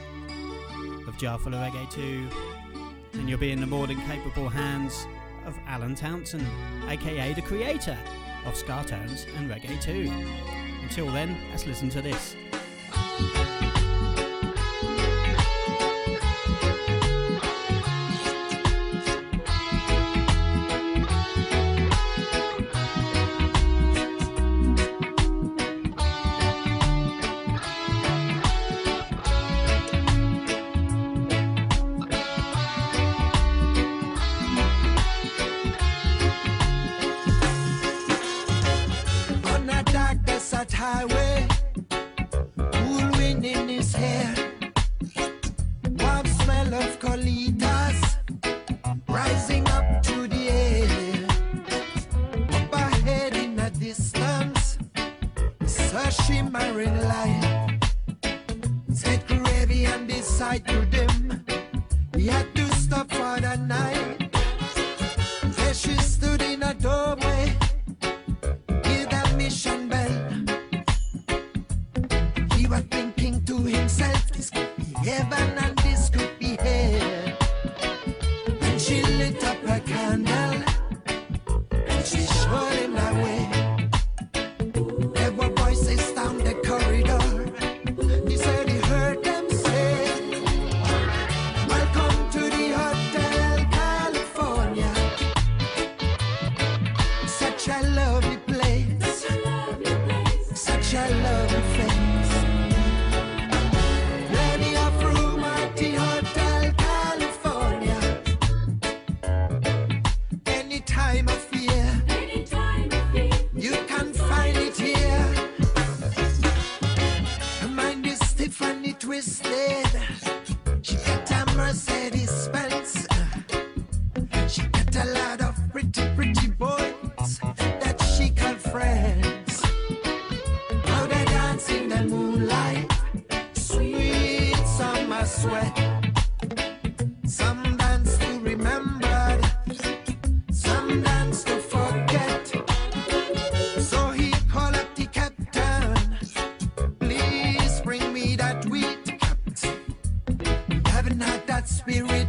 of Jarful Reggae 2, and you'll be in the more than capable hands of Alan Townsend, aka the creator of ska tones and reggae too. Until then, let's listen to this. We.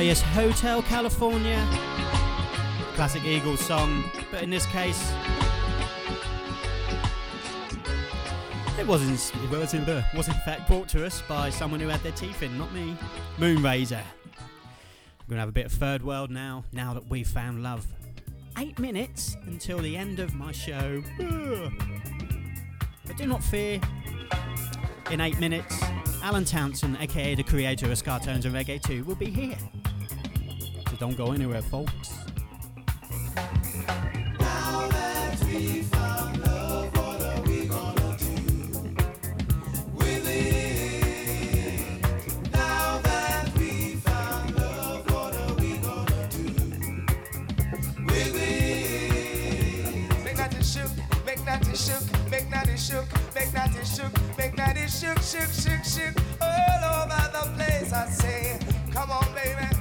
Yes, Hotel California. Classic Eagles song, but in this case, it was in, was in fact brought to us by someone who had their teeth in, not me. Moonrazer. We're gonna have a bit of third world now. Now that we've found love. Eight minutes until the end of my show. But do not fear. In eight minutes, Alan Townsend, aka the creator of Ska Tones and Reggae 2, will be here. Don't go anywhere, folks. Shook, shook, shook, shook, all over the place. I say, come on, baby,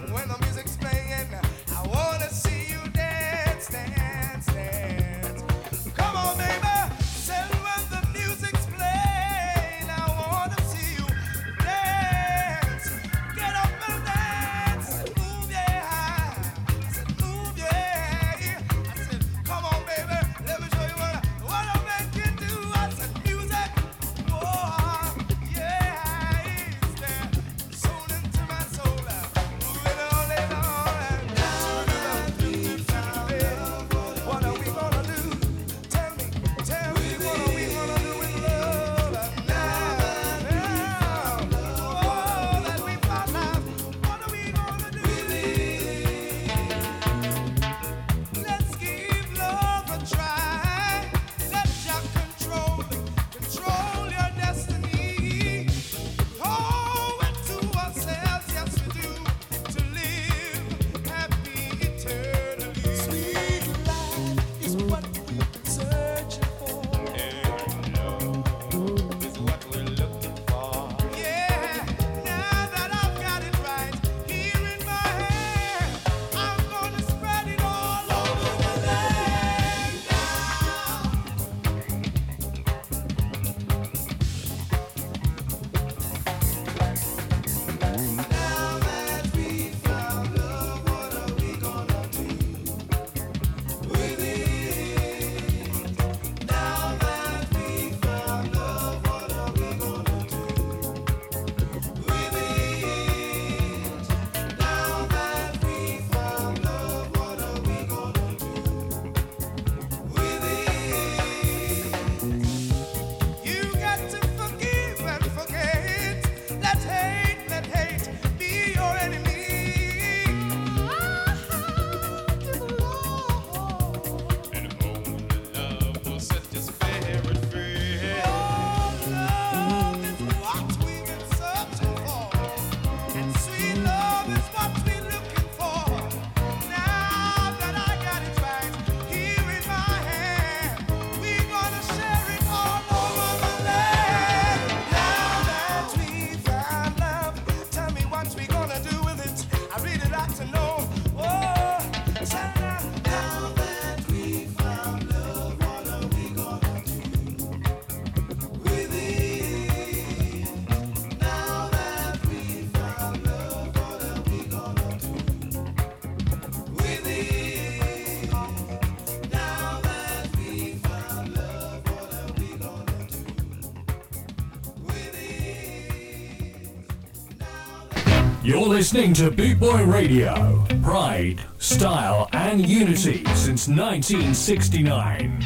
listening to Boot Boy Radio. Pride, style, and unity since 1969.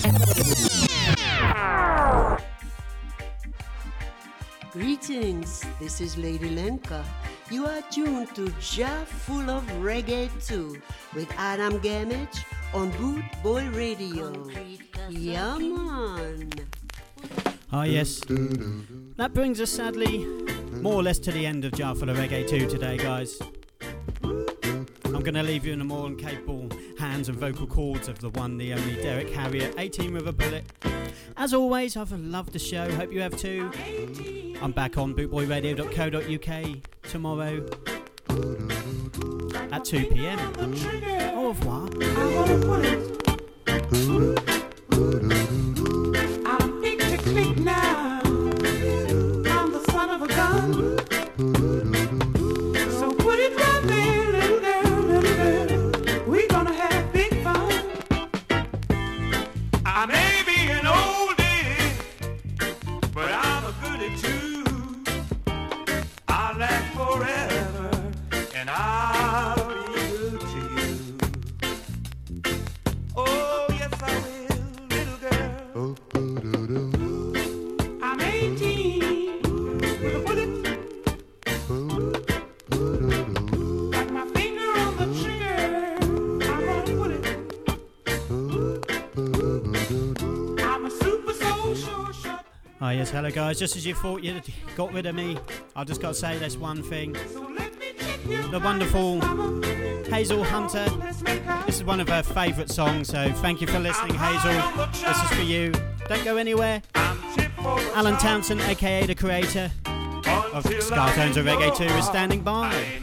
Greetings, this is Lady Lenka. You are tuned to Jar Full of Reggae 2 with Adam Gamage on Boot Boy Radio. Yeah, man. Ah, yes. That brings us sadly more or less to the end of Jar the Reggae 2 today, guys. I'm going to leave you in the more capable hands and vocal cords of the one, the only Derrick Harriott, 18 with a bullet. As always, I've loved the show. Hope you have too. I'm back on bootboyradio.co.uk tomorrow at 2 pm. Au revoir. Guys. Just as you thought you got rid of me, I've just got to say this one thing. The wonderful Hazel Hunter. This is one of her favourite songs, so thank you for listening, Hazel. This is for you. Don't go anywhere. Alan Townsend, aka the creator of Ska Tones of Reggae 2, is standing by.